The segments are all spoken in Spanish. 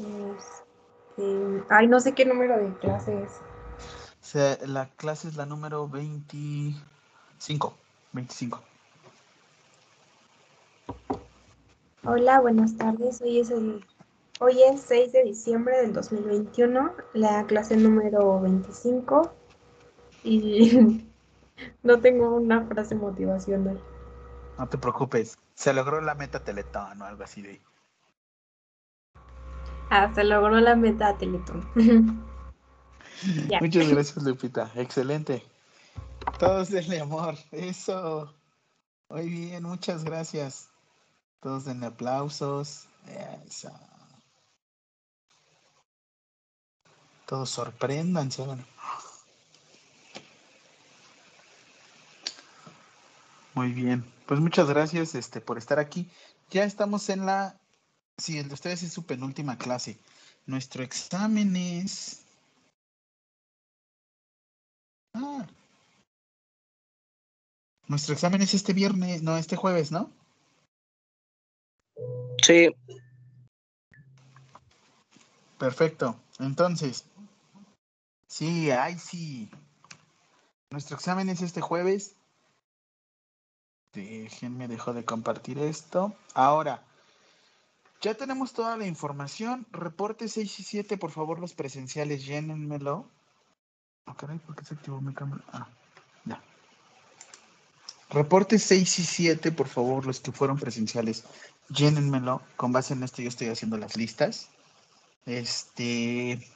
Este, ay, no sé qué número de clase es. la clase es la número 25. 25. Hola, buenas tardes. Hoy es el hoy es 6 de diciembre del 2021, la clase número 25 y no tengo una frase motivacional. No te preocupes, se logró la meta Teletón o algo así de. Se logró la meta Teletón. Muchas gracias, Lupita. Excelente. Todos denle amor. Eso. Muy bien, muchas gracias. Todos denle aplausos. Eso. Todos sorpréndanse. Bueno. Muy bien. Pues muchas gracias este, por estar aquí. Ya estamos en la. Sí, el de ustedes es su penúltima clase. Nuestro examen es. Ah. Nuestro examen es este viernes, no, este jueves, ¿no? Sí. Perfecto. Entonces, sí, ay, sí. Nuestro examen es este jueves Déjenme, dejo de compartir esto. Ahora, ya tenemos toda la información. Reporte 6 y 7, por favor, los presenciales, llénenmelo. Oh, caray, ¿por qué se activó mi cámara? Ah, ya. Reporte 6 y 7, por favor, los que fueron presenciales, llénenmelo. Con base en esto yo estoy haciendo las listas. Este,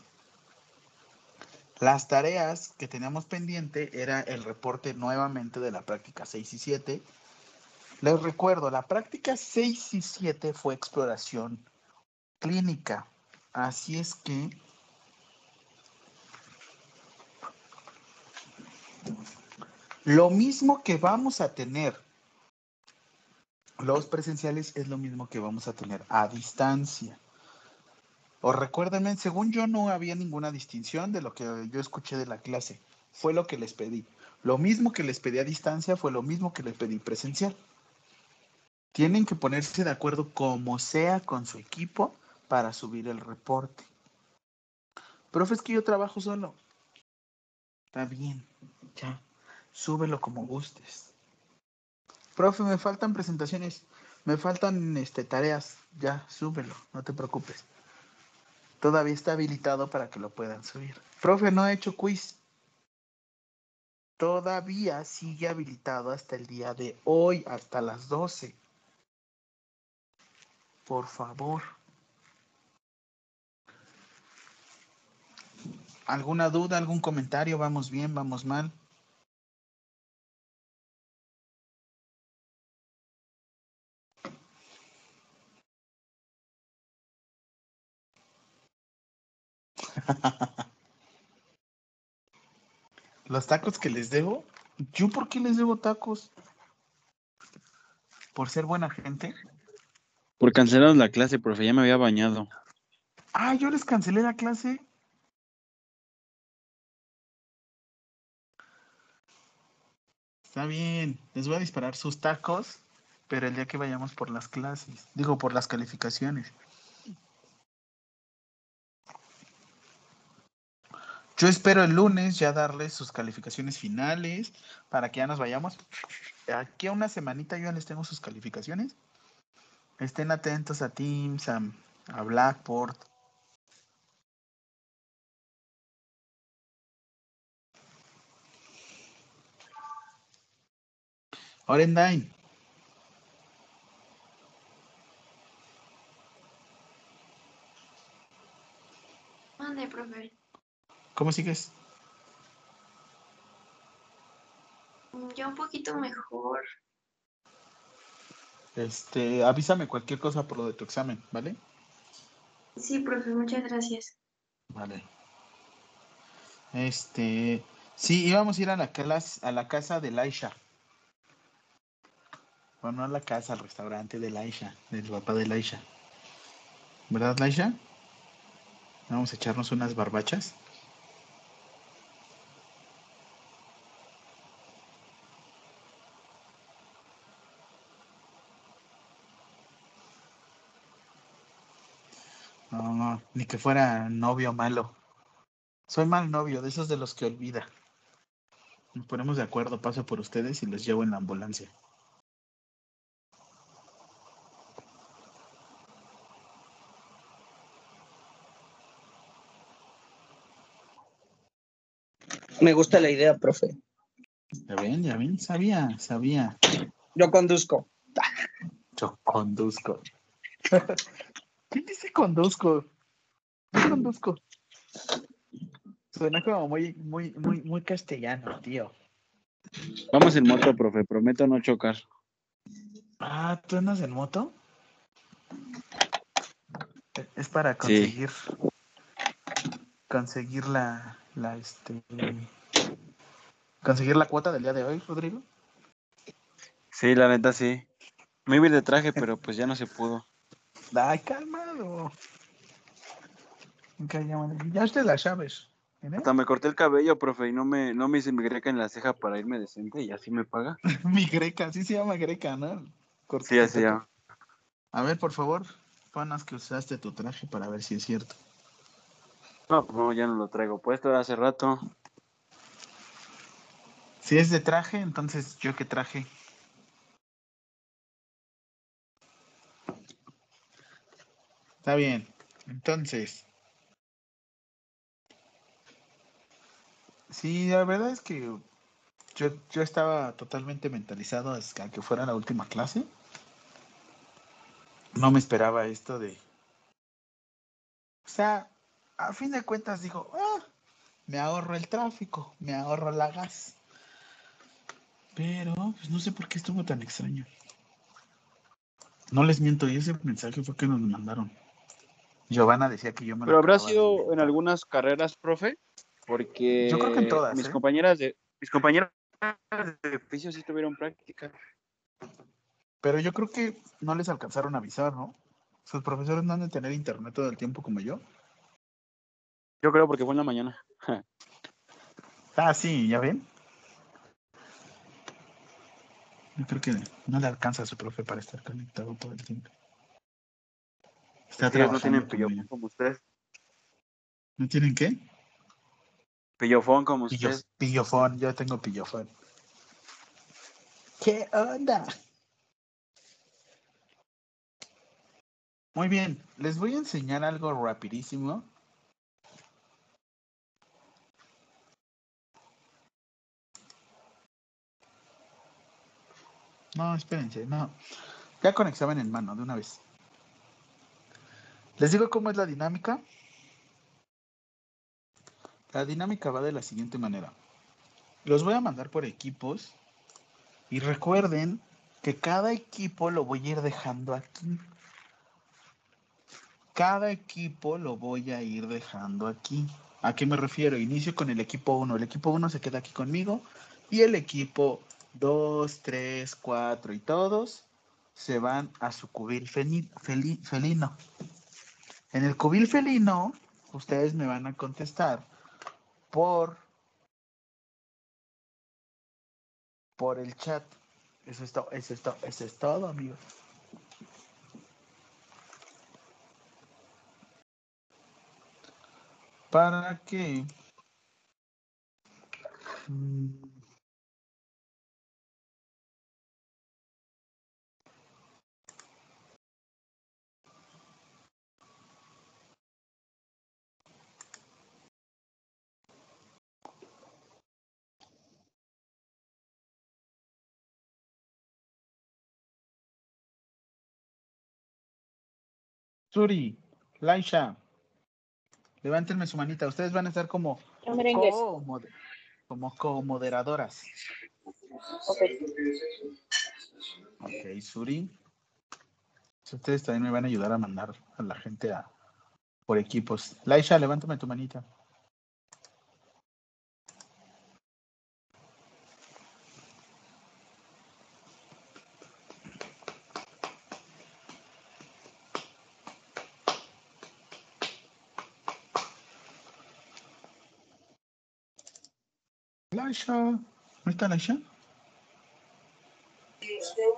las tareas que teníamos pendiente era el reporte nuevamente de la práctica 6 y 7 les recuerdo, la práctica 6 y 7 fue exploración clínica. Así es que lo mismo que vamos a tener los presenciales es lo mismo que vamos a tener a distancia. O recuérdenme, según yo no había ninguna distinción de lo que yo escuché de la clase. Fue lo que les pedí. Lo mismo que les pedí a distancia fue lo mismo que les pedí presencial. Tienen que ponerse de acuerdo como sea con su equipo para subir el reporte. Profe, es que yo trabajo solo. Está bien, ya. Súbelo como gustes. Profe, me faltan presentaciones. Me faltan este, tareas. Ya, súbelo, no te preocupes. Todavía está habilitado para que lo puedan subir. Profe, no he hecho quiz. Todavía sigue habilitado hasta el día de hoy, hasta las 12 por favor. ¿Alguna duda, algún comentario? ¿Vamos bien, vamos mal? Los tacos que les debo, ¿yo por qué les debo tacos? ¿Por ser buena gente? Por cancelar la clase, profe, ya me había bañado. Ah, yo les cancelé la clase. Está bien, les voy a disparar sus tacos, pero el día que vayamos por las clases, digo, por las calificaciones. Yo espero el lunes ya darles sus calificaciones finales para que ya nos vayamos. Aquí a una semanita yo ya les tengo sus calificaciones Estén atentos a Teams, a, Blackboard. Orendine. Mande, profe. ¿Cómo sigues? Ya un poquito mejor. Este, avísame cualquier cosa por lo de tu examen, ¿vale? Sí, profe, muchas gracias. Vale. Este, sí, íbamos a ir a la, a la casa de Laisha. Bueno, no a la casa, al restaurante de Laisha, del papá de Laisha. ¿Verdad, Laisha? Vamos a echarnos unas barbachas. No, no, ni que fuera novio malo. Soy mal novio, de esos de los que olvida. Nos ponemos de acuerdo, paso por ustedes y los llevo en la ambulancia. Me gusta la idea, profe. Ya ven, ya ven, sabía, sabía. Yo conduzco. Yo conduzco. ¿Quién dice conduzco? Yo conduzco. Suena como muy, muy, muy, muy castellano, tío. Vamos en moto, profe, prometo no chocar. Ah, ¿tú andas en moto? Es para Sí. conseguir conseguir la, la este conseguir la cuota del día de hoy, Rodrigo. Sí, la neta sí. Me iba de traje, pero pues ya no se pudo. Ay, calmado. Ya usted las llaves. ¿eh? Hasta me corté el cabello, profe, y no me, no me hice mi greca en la ceja para irme decente y así me paga. Mi greca, así se llama greca, ¿no? Sí, así ya. A ver, por favor, ponas que usaste tu traje para ver si es cierto. No, no, ya no lo traigo puesto hace rato. Si es de traje, entonces yo qué traje. Está bien. Entonces. Sí, la verdad es que yo, yo estaba totalmente mentalizado a que fuera la última clase. No me esperaba esto de... O sea, a fin de cuentas digo, "Ah, me ahorro el tráfico, me ahorro la gas. Pero pues, no sé por qué estuvo tan extraño. No les miento, y ese mensaje fue que nos mandaron. Giovanna decía que yo me lo Pero habrá sido en algunas carreras, profe, porque Yo creo que en todas, mis ¿eh? compañeras de mis compañeras de oficio sí tuvieron práctica. Pero yo creo que no les alcanzaron a avisar, ¿no? Sus profesores no han de tener internet todo el tiempo como yo. Yo creo porque fue en la mañana. Ah, sí, ¿ya ven? Yo creo que no le alcanza a su profe para estar conectado todo el tiempo. Está no tienen pillofón como usted. ¿No tienen qué? Pillofón como Pillo- usted. pillofón, yo tengo pillofón. ¿Qué onda? Muy bien, les voy a enseñar algo rapidísimo. No, espérense, no. Ya con examen en mano, de una vez. Les digo cómo es la dinámica. La dinámica va de la siguiente manera. Los voy a mandar por equipos y recuerden que cada equipo lo voy a ir dejando aquí. Cada equipo lo voy a ir dejando aquí. ¿A qué me refiero? Inicio con el equipo 1. El equipo 1 se queda aquí conmigo y el equipo 2, 3, 4 y todos se van a su cubil felino. En el cubil felino, ustedes me van a contestar por por el chat. Eso es todo, eso es todo, eso es todo, amigos. Para que mm, Suri, Laisha, levántenme su manita. Ustedes van a estar como co-moder- como co-moderadoras. Ok. Ok, Suri. Ustedes también me van a ayudar a mandar a la gente a, por equipos. Laisha, levántame tu manita. Laisha. ¿No está Laisha?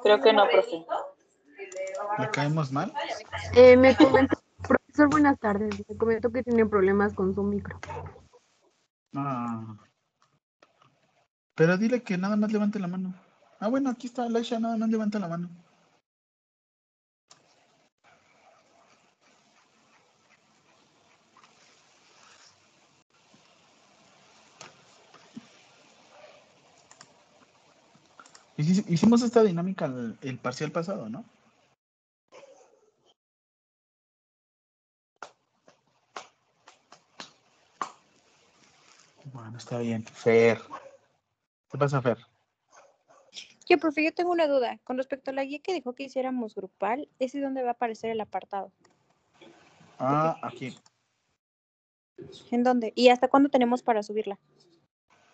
Creo que no, profe. ¿Le caemos mal? Eh, me comentó Profesor, buenas tardes. Le comento que tiene problemas con su micro. Ah. Pero dile que nada más levante la mano. Ah, bueno, aquí está Laisha, nada más levanta la mano. Hicimos esta dinámica el, el parcial pasado, ¿no? Bueno, está bien. Fer. ¿Qué pasa, Fer? Yo, profe, yo tengo una duda. Con respecto a la guía que dijo que hiciéramos grupal, ¿ese es donde va a aparecer el apartado? Ah, aquí. ¿En dónde? ¿Y hasta cuándo tenemos para subirla?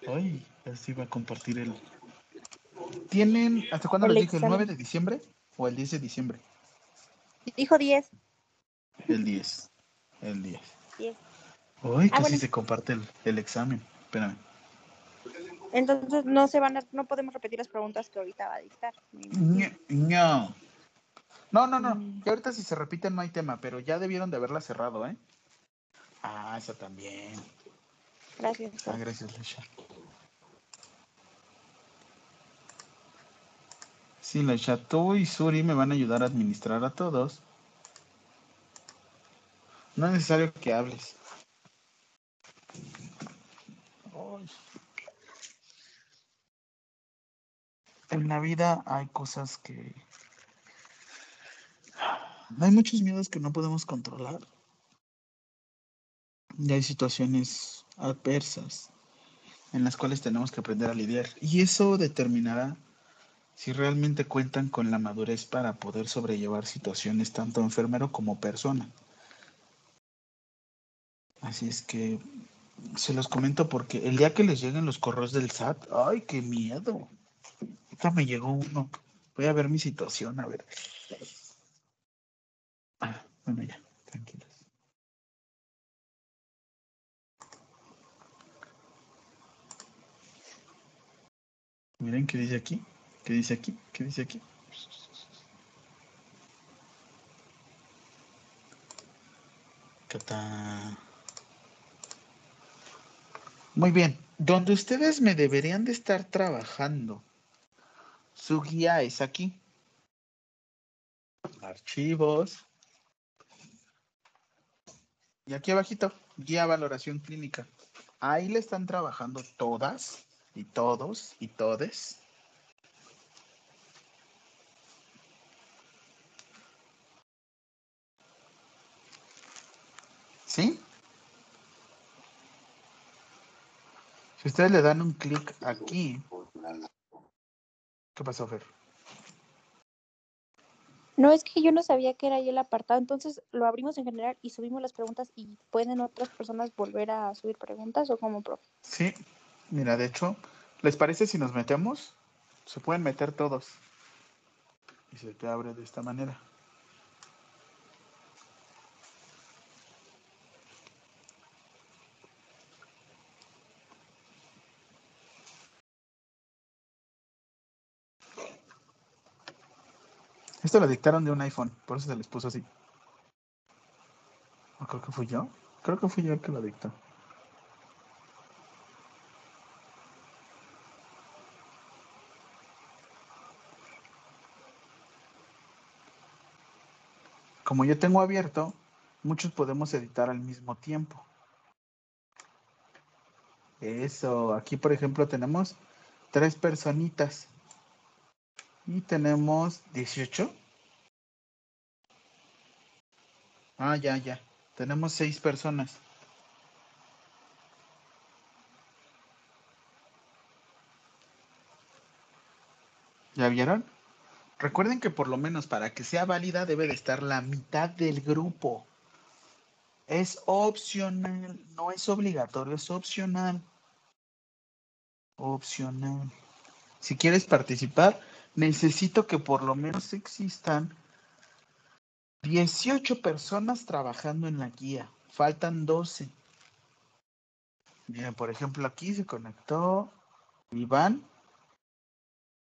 Ay, así va a compartir el. ¿Tienen, hasta cuándo les dije? ¿El examen. 9 de diciembre o el 10 de diciembre? Dijo 10. El 10. El 10. 10. Uy, casi bueno. se comparte el, el examen. Espérame. Entonces no se van a, no podemos repetir las preguntas que ahorita va a dictar. No. No, no, no. Mm. Y ahorita si se repiten no hay tema, pero ya debieron de haberla cerrado, ¿eh? Ah, esa también. Gracias. Ah, gracias, Leisha. Sí, Leisha, tú y Suri me van a ayudar a administrar a todos. No es necesario que hables. En la vida hay cosas que... Hay muchos miedos que no podemos controlar. Y hay situaciones adversas en las cuales tenemos que aprender a lidiar. Y eso determinará si realmente cuentan con la madurez para poder sobrellevar situaciones tanto enfermero como persona. Así es que se los comento porque el día que les lleguen los correos del SAT, ¡ay, qué miedo! Ahorita me llegó uno. Voy a ver mi situación, a ver. Ah, bueno, ya, tranquilos. Miren qué dice aquí, qué dice aquí, qué dice aquí. Muy bien, donde ustedes me deberían de estar trabajando. Su guía es aquí. Archivos. Y aquí abajito, guía valoración clínica. Ahí le están trabajando todas y todos y todes. ¿Sí? Si ustedes le dan un clic aquí. ¿Qué pasó, Fer? No, es que yo no sabía que era ahí el apartado, entonces lo abrimos en general y subimos las preguntas y pueden otras personas volver a subir preguntas o como profe. Sí, mira, de hecho, ¿les parece si nos metemos? Se pueden meter todos. Y se te abre de esta manera. Esto lo dictaron de un iPhone, por eso se les puso así. ¿O creo que fui yo? Creo que fui yo el que lo dictó. Como yo tengo abierto, muchos podemos editar al mismo tiempo. Eso, aquí por ejemplo tenemos tres personitas. Y tenemos 18. Ah, ya, ya. Tenemos seis personas. ¿Ya vieron? Recuerden que por lo menos para que sea válida debe de estar la mitad del grupo. Es opcional, no es obligatorio, es opcional. Opcional. Si quieres participar, necesito que por lo menos existan 18 personas trabajando en la guía. Faltan 12. Miren, por ejemplo, aquí se conectó Iván.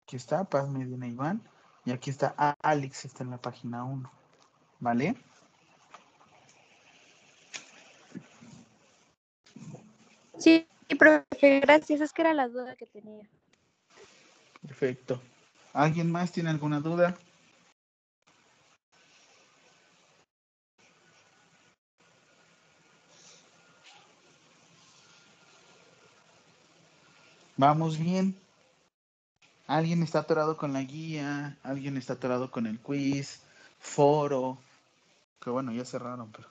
Aquí está, Paz Medina Iván. Y aquí está Alex, está en la página 1. ¿Vale? Sí, profe, gracias. Es que era la duda que tenía. Perfecto. ¿Alguien más tiene alguna duda? Vamos bien. Alguien está atorado con la guía, alguien está atorado con el quiz, foro. Que bueno, ya cerraron, pero.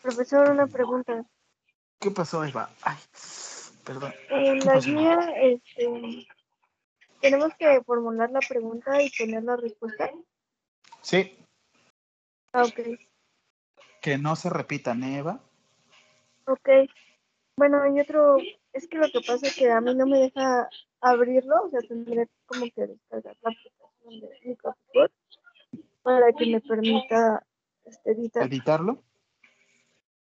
Profesor, una pregunta. ¿Qué pasó, Eva? Ay, perdón. En ¿Qué la guía, este, tenemos que formular la pregunta y poner la respuesta. Sí, Ah, ok. que no se repitan, ¿eh, Eva. Ok. Bueno, y otro, es que lo que pasa es que a mí no me deja abrirlo, o sea, tendré como que descargar la aplicación de Microsoft para que me permita este, editar. Editarlo.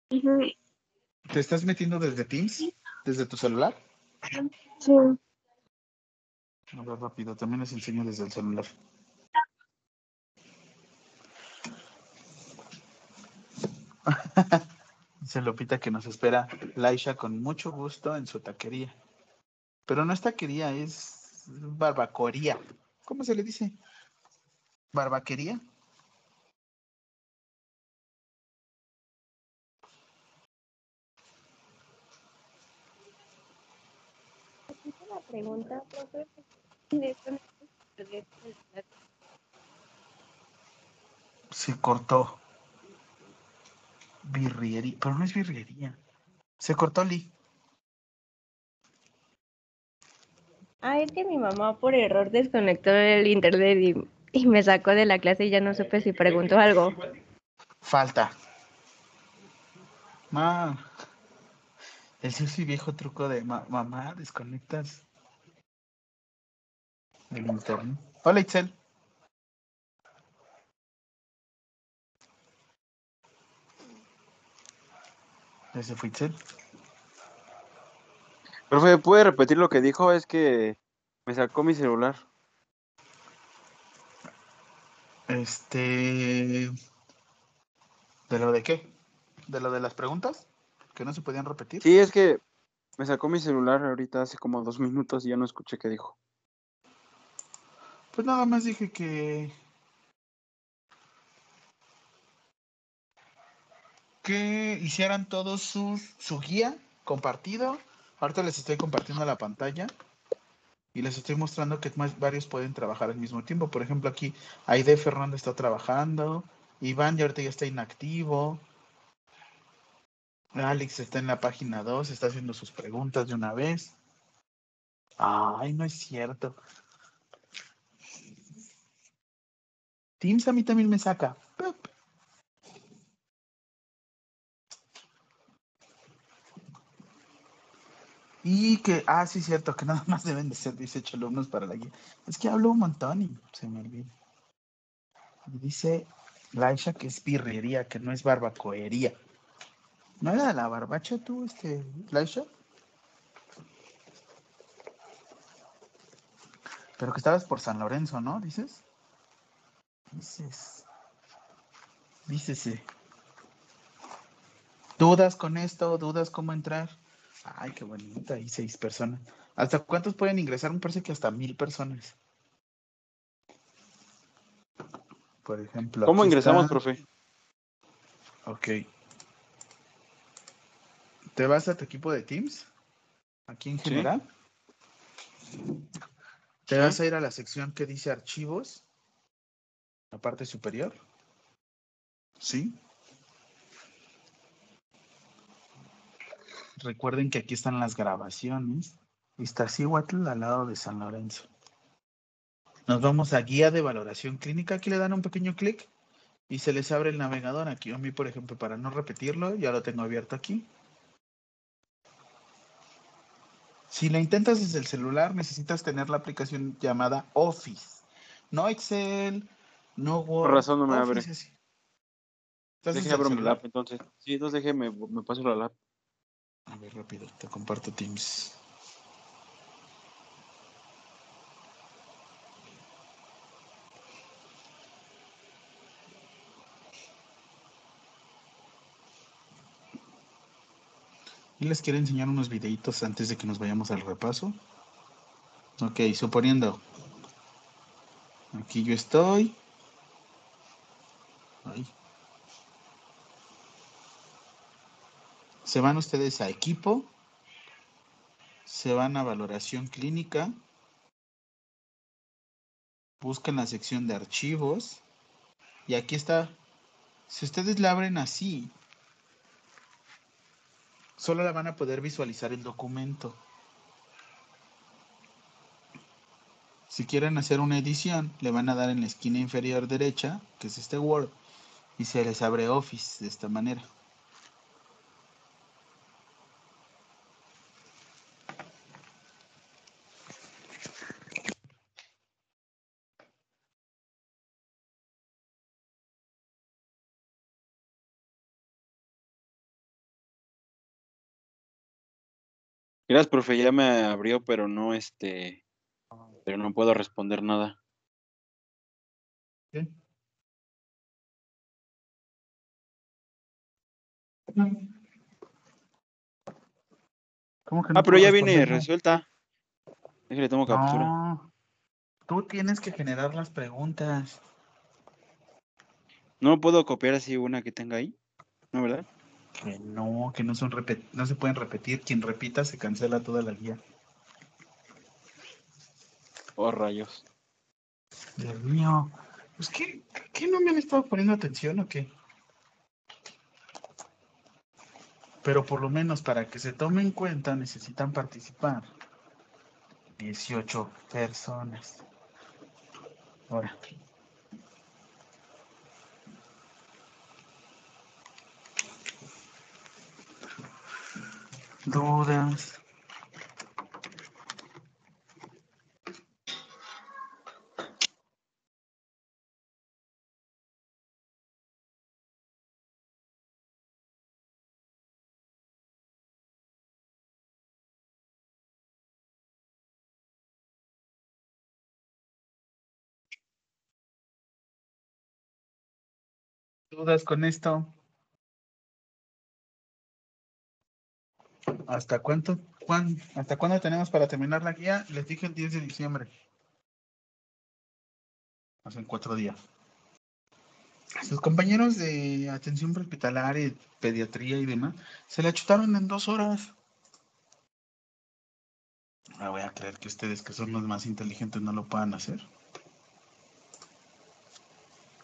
¿Te estás metiendo desde Teams? ¿Desde tu celular? Sí, A ver, rápido, también les enseño desde el celular. Dice Lupita que nos espera Laisha con mucho gusto en su taquería. Pero no es taquería, es barbacoría. ¿Cómo se le dice? ¿Barbaquería? Una pregunta, profe. Se cortó. Birriería, pero no es birriería. Se cortó Lee. Ah, es que mi mamá por error desconectó el internet y, y me sacó de la clase y ya no supe si preguntó algo. Falta. Ma. El sucio viejo truco de ma- mamá, desconectas el internet. Hola, Itzel. ¿Ese fue Itzel? Profe, ¿puede repetir lo que dijo? Es que me sacó mi celular. Este. ¿De lo de qué? ¿De lo de las preguntas? ¿Que no se podían repetir? Sí, es que me sacó mi celular ahorita hace como dos minutos y ya no escuché qué dijo. Pues nada más dije que. Que hicieran todos sus, su guía compartido. Ahorita les estoy compartiendo la pantalla. Y les estoy mostrando que varios pueden trabajar al mismo tiempo. Por ejemplo, aquí Aide Fernando está trabajando. Iván ya ahorita ya está inactivo. Alex está en la página 2, está haciendo sus preguntas de una vez. Ay, no es cierto. Teams a mí también me saca. Y que, ah, sí, cierto, que nada más deben de ser 18 alumnos para la guía. Es que hablo un montón y se me olvida. Dice Laisha que es birrería, que no es barbacoería. ¿No era la barbacha tú, este, Laisha? Pero que estabas por San Lorenzo, ¿no? Dices. Dices. Dícese. ¿Dudas con esto? ¿Dudas cómo entrar? Ay, qué bonita, hay seis personas. ¿Hasta cuántos pueden ingresar? Me parece que hasta mil personas. Por ejemplo. ¿Cómo ingresamos, está- profe? Ok. ¿Te vas a tu equipo de Teams? Aquí en Sí. general. Te Sí. vas a ir a la sección que dice archivos. La parte superior. ¿Sí? Recuerden que aquí están las grabaciones. Iztaccíhuatl al lado de San Lorenzo. Nos vamos a guía de valoración clínica. Aquí le dan un pequeño clic y se les abre el navegador. Aquí a mí, por ejemplo, para no repetirlo, ya lo tengo abierto aquí. Si la intentas desde el celular, necesitas tener la aplicación llamada Office. No Excel, no, Por razón no me ah, abre. Déjeme abro mi lap, entonces. Sí, entonces déjeme, me paso la lap. A ver, rápido, te comparto Teams. Y les quiero enseñar unos videitos antes de que nos vayamos al repaso. Ok, suponiendo. Aquí yo estoy. Se van ustedes a equipo. Se van a valoración clínica. Buscan la sección de archivos. Y aquí está. Si ustedes la abren así, solo la van a poder visualizar el documento. Si quieren hacer una edición, le van a dar en la esquina inferior derecha, que es este Word, y se les abre Office de esta manera. Gracias, profe, ya me abrió, pero no este, pero no puedo responder nada. ¿Qué? ¿Cómo que no Ah, pero ya viene resuelta. Déjale, tomo captura. No, tú tienes que generar las preguntas. No puedo copiar así una que tenga ahí, ¿no, verdad? Que no, que no son no se pueden repetir. Quien repita se cancela toda la guía. Oh, rayos. Dios mío. Pues que, ¿qué no me han estado poniendo atención o qué? Pero por lo menos para que se tome en cuenta necesitan participar 18 personas. Ahora. Dudas. ¿Dudas con esto? ¿Hasta cuánto? cuán- ¿Hasta cuándo tenemos para terminar la guía? Les dije el 10 de diciembre. Hace cuatro días. Sus compañeros de atención prehospitalaria, pediatría y demás, se la chutaron en dos horas. Ah, voy a creer que ustedes, que son los más inteligentes, no lo puedan hacer.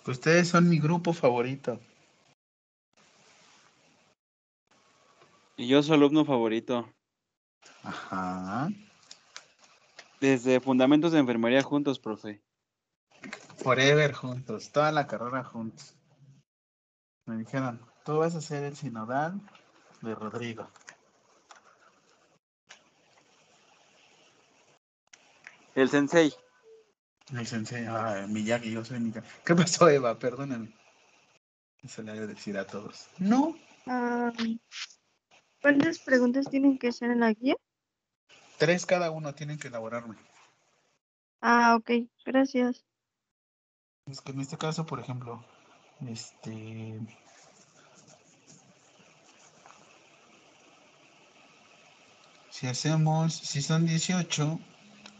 Ustedes son mi grupo favorito. Y yo soy alumno favorito. Ajá. Desde Fundamentos de Enfermería juntos, profe. Forever juntos, toda la carrera juntos. Me dijeron, tú vas a ser el sinodal de Rodrigo. El sensei. El sensei, ah, Miyagi, yo soy Miyagi. ¿Qué pasó, Eva? Perdóname. Se le debe decir a todos. No, Ah, ¿Cuántas preguntas tienen que hacer en la guía? tres cada uno tienen que elaborarme. Ah, ok, gracias. Es que en este caso, por ejemplo, este. Si hacemos, si son 18,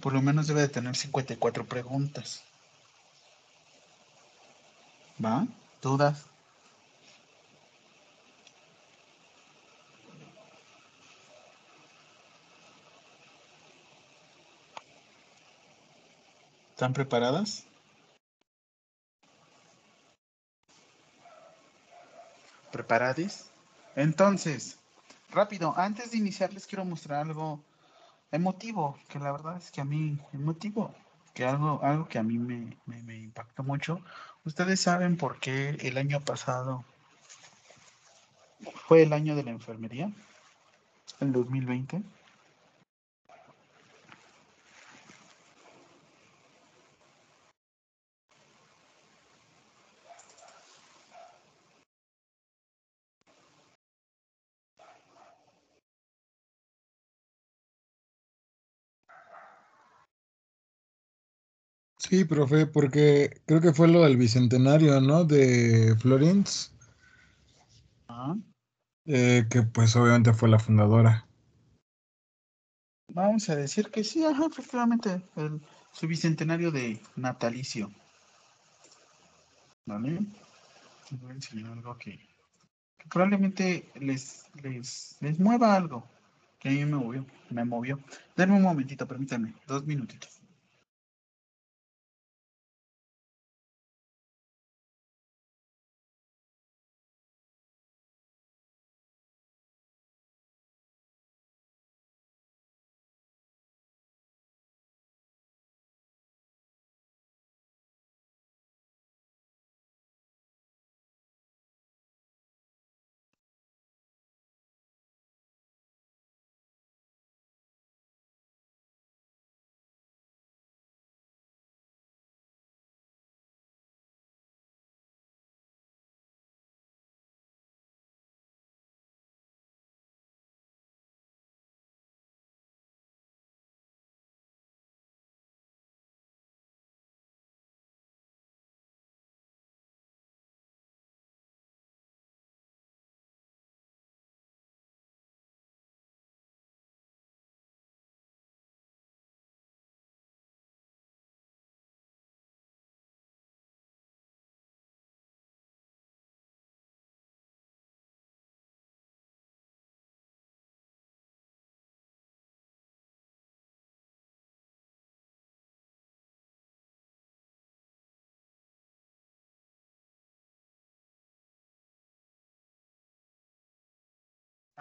por lo menos debe de tener 54 preguntas. ¿Va? ¿Dudas? ¿Están preparadas? ¿Preparadas? Entonces, rápido, antes de iniciar les quiero mostrar algo emotivo, que la verdad es que a mí, emotivo, que algo, algo que a mí me, me, me impactó mucho. Ustedes saben por qué el año pasado fue el año de la enfermería, el 2020. Sí, profe, porque creo que fue lo del bicentenario, ¿no? De Florence. Ah, Eh, que pues obviamente fue la fundadora. Vamos a decir que sí, ajá, efectivamente, el, su bicentenario de natalicio. ¿Vale? Voy a enseñar algo que, que probablemente les, les, les mueva algo. Que a mí me movió, me movió. Denme un momentito, permítanme, dos minutitos.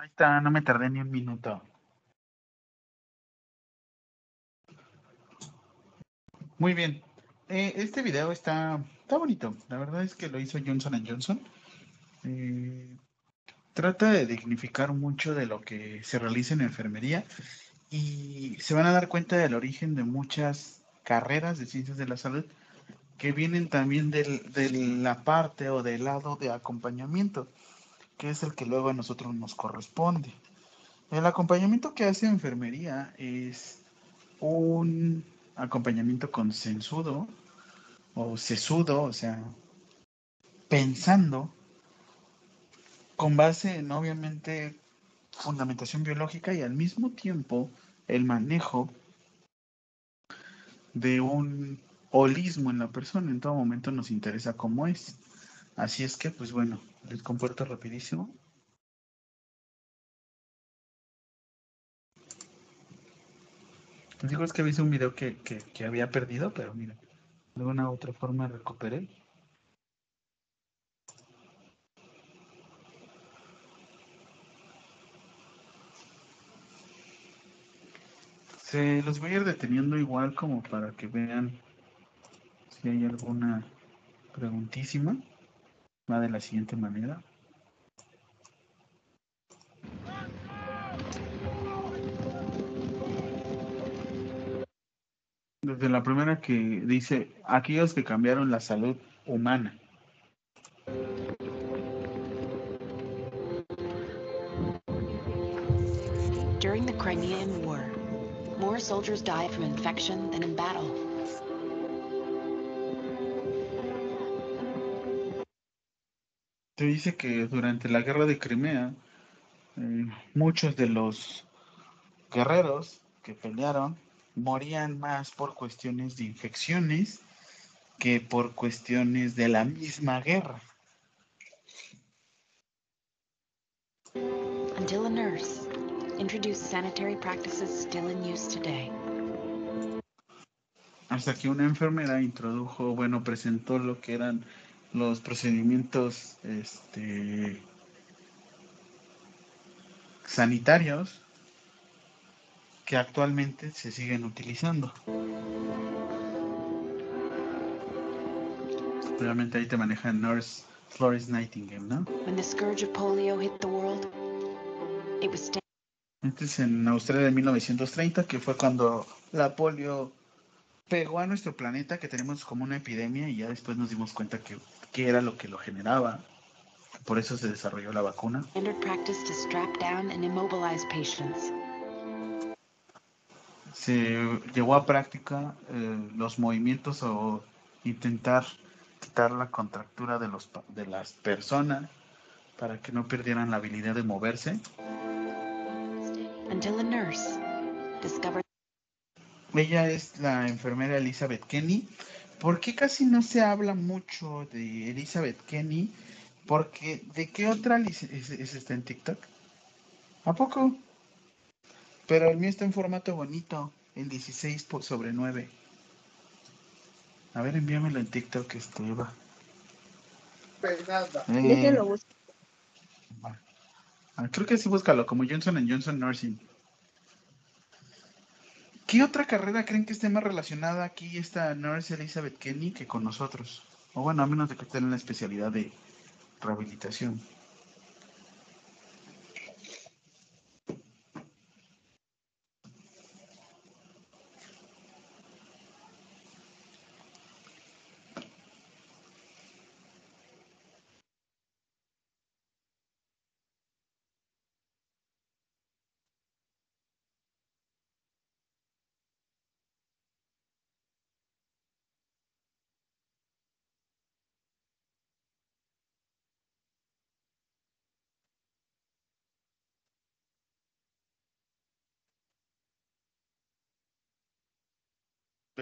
Ahí está, no me tardé ni un minuto. Muy bien. Eh, este video está, está bonito. La verdad es que lo hizo Johnson Johnson. Eh, trata de dignificar mucho de lo que se realiza en enfermería y se van a dar cuenta del origen de muchas carreras de ciencias de la salud que vienen también del- de la parte o del lado de acompañamiento, que es el que luego a nosotros nos corresponde. El acompañamiento que hace enfermería es un acompañamiento consensuado o sesudo, o sea, pensando con base en obviamente fundamentación biológica y al mismo tiempo el manejo de un holismo en la persona. En todo momento nos interesa cómo es. Así es que, pues bueno, les compuerto rapidísimo. Les digo, es que hice un video que, que, que había perdido, pero mira, de una u otra forma recuperé. Se los voy a ir deteniendo igual como para que vean si hay alguna preguntísima. Va de la siguiente manera. Desde la primera que dice, aquellos que cambiaron la salud humana. During the Crimean War, more soldiers died from infection than in battle. Se dice que durante la guerra de Crimea, eh, muchos de los guerreros que pelearon morían más por cuestiones de infecciones que por cuestiones de la misma guerra. Until a nurse introduced sanitary practices still in use today. Hasta que una enfermera introdujo, bueno, presentó lo que eran los procedimientos este, sanitarios que actualmente se siguen utilizando. Obviamente ahí te maneja Nurse Florence Nightingale, ¿no? When the scourge of polio hit the world, it was sta- Este es en Australia de 1930, que fue cuando la polio pegó a nuestro planeta, que tenemos como una epidemia, y ya después nos dimos cuenta que, que era lo que lo generaba. Por eso se desarrolló la vacuna. Se llevó a práctica eh, los movimientos o intentar quitar la contractura de, los, de las personas para que no perdieran la habilidad de moverse. Until a nurse discovered Ella es la enfermera Elizabeth Kenny. ¿Por qué casi no se habla mucho de Elizabeth Kenny? Porque, ¿de qué otra es, es esta en TikTok? ¿A poco? Pero el mío está en formato bonito, en 16 po- sobre 9. A ver, envíamelo en TikTok, este, Eva. Eh, Déjenlo buscar. ah, creo que sí, búscalo, como Johnson Johnson Nursing. ¿Qué otra carrera creen que esté más relacionada aquí esta Nurse Elizabeth Kenny que con nosotros? O bueno, a menos de que estén en la especialidad de rehabilitación.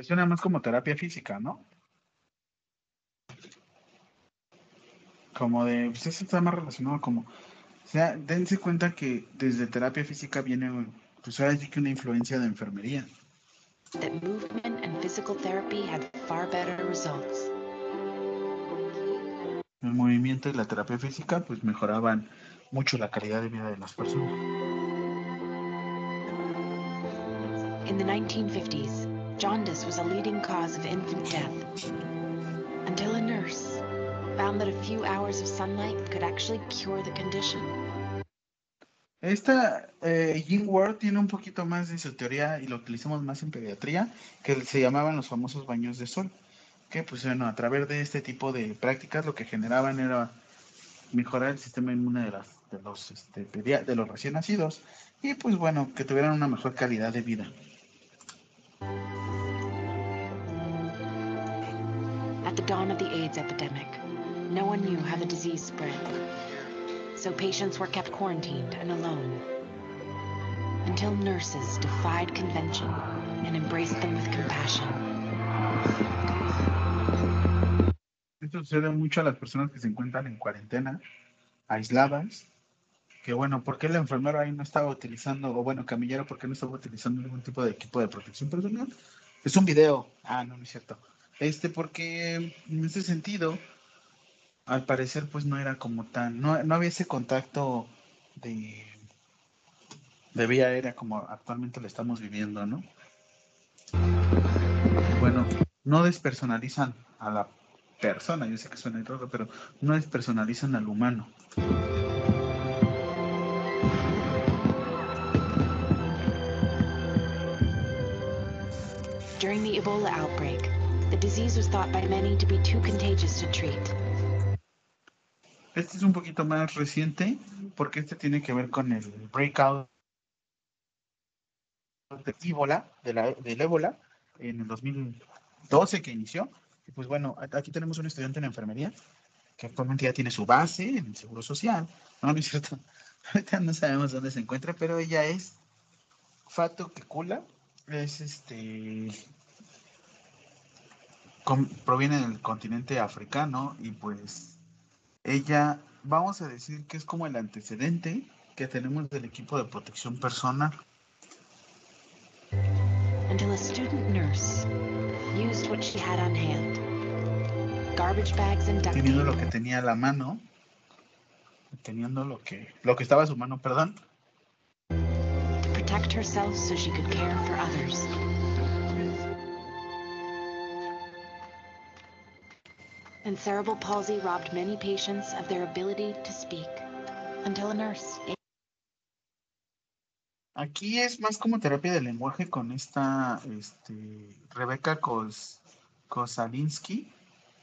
Suena más como terapia física, ¿no? Como de, pues eso está más relacionado como, o sea, dense cuenta que desde terapia física viene, pues ahora sí que una influencia de enfermería. that movement and physical therapy had far better results. El movimiento y la terapia física, pues mejoraban mucho la calidad de vida de las personas. In the 1950s, jaundice was a leading cause of infant death until a nurse found that a few hours of sunlight could actually cure the condition. Esta eh, Jean Ward tiene un poquito más de su teoría y lo utilizamos más en pediatría, que se llamaban los famosos baños de sol, que pues bueno, a través de este tipo de prácticas lo que generaban era mejorar el sistema inmune de, las, de, los, este, de los recién nacidos y pues bueno, que tuvieran una mejor calidad de vida. Dawn of the AIDS epidemic, no one knew how the disease spread. So patients were kept quarantined and alone until nurses defied convention and embraced them with compassion. Esto sucede mucho a las personas que se encuentran en cuarentena, aisladas, que bueno, ¿por qué el enfermero ahí no estaba utilizando, o bueno, camillero, ¿por qué no estaba utilizando ningún tipo de equipo de protección personal? Es un video. Ah, no, no es cierto. Este, porque en ese sentido, al parecer, pues no era como tan, no, no había ese contacto de, de vía aérea como actualmente lo estamos viviendo, ¿no? Bueno, no despersonalizan a la persona, yo sé que suena raro, pero no despersonalizan al humano. During the Ebola outbreak, Este es un poquito más reciente porque este tiene que ver con el breakout de ébola, de la- del ébola, en el 2012 que inició. Y pues bueno, aquí tenemos un estudiante en enfermería que actualmente ya tiene su base en el Seguro Social. No, no es cierto. Ahorita no sabemos dónde se encuentra, pero ella es Fato Kekula. Es este. Proviene del continente africano y pues ella, vamos a decir que es como el antecedente que tenemos del equipo de protección personal. Until a student nurse used what she had on hand garbage bags and teniendo lo que tenía a la mano, teniendo lo que, lo que estaba a su mano, perdón, to protect herself so she could care for others. And cerebral palsy robbed many patients of their ability to speak until a nurse Aquí es más como terapia de lenguaje con esta este, Rebeca Kos, Kosalinsky,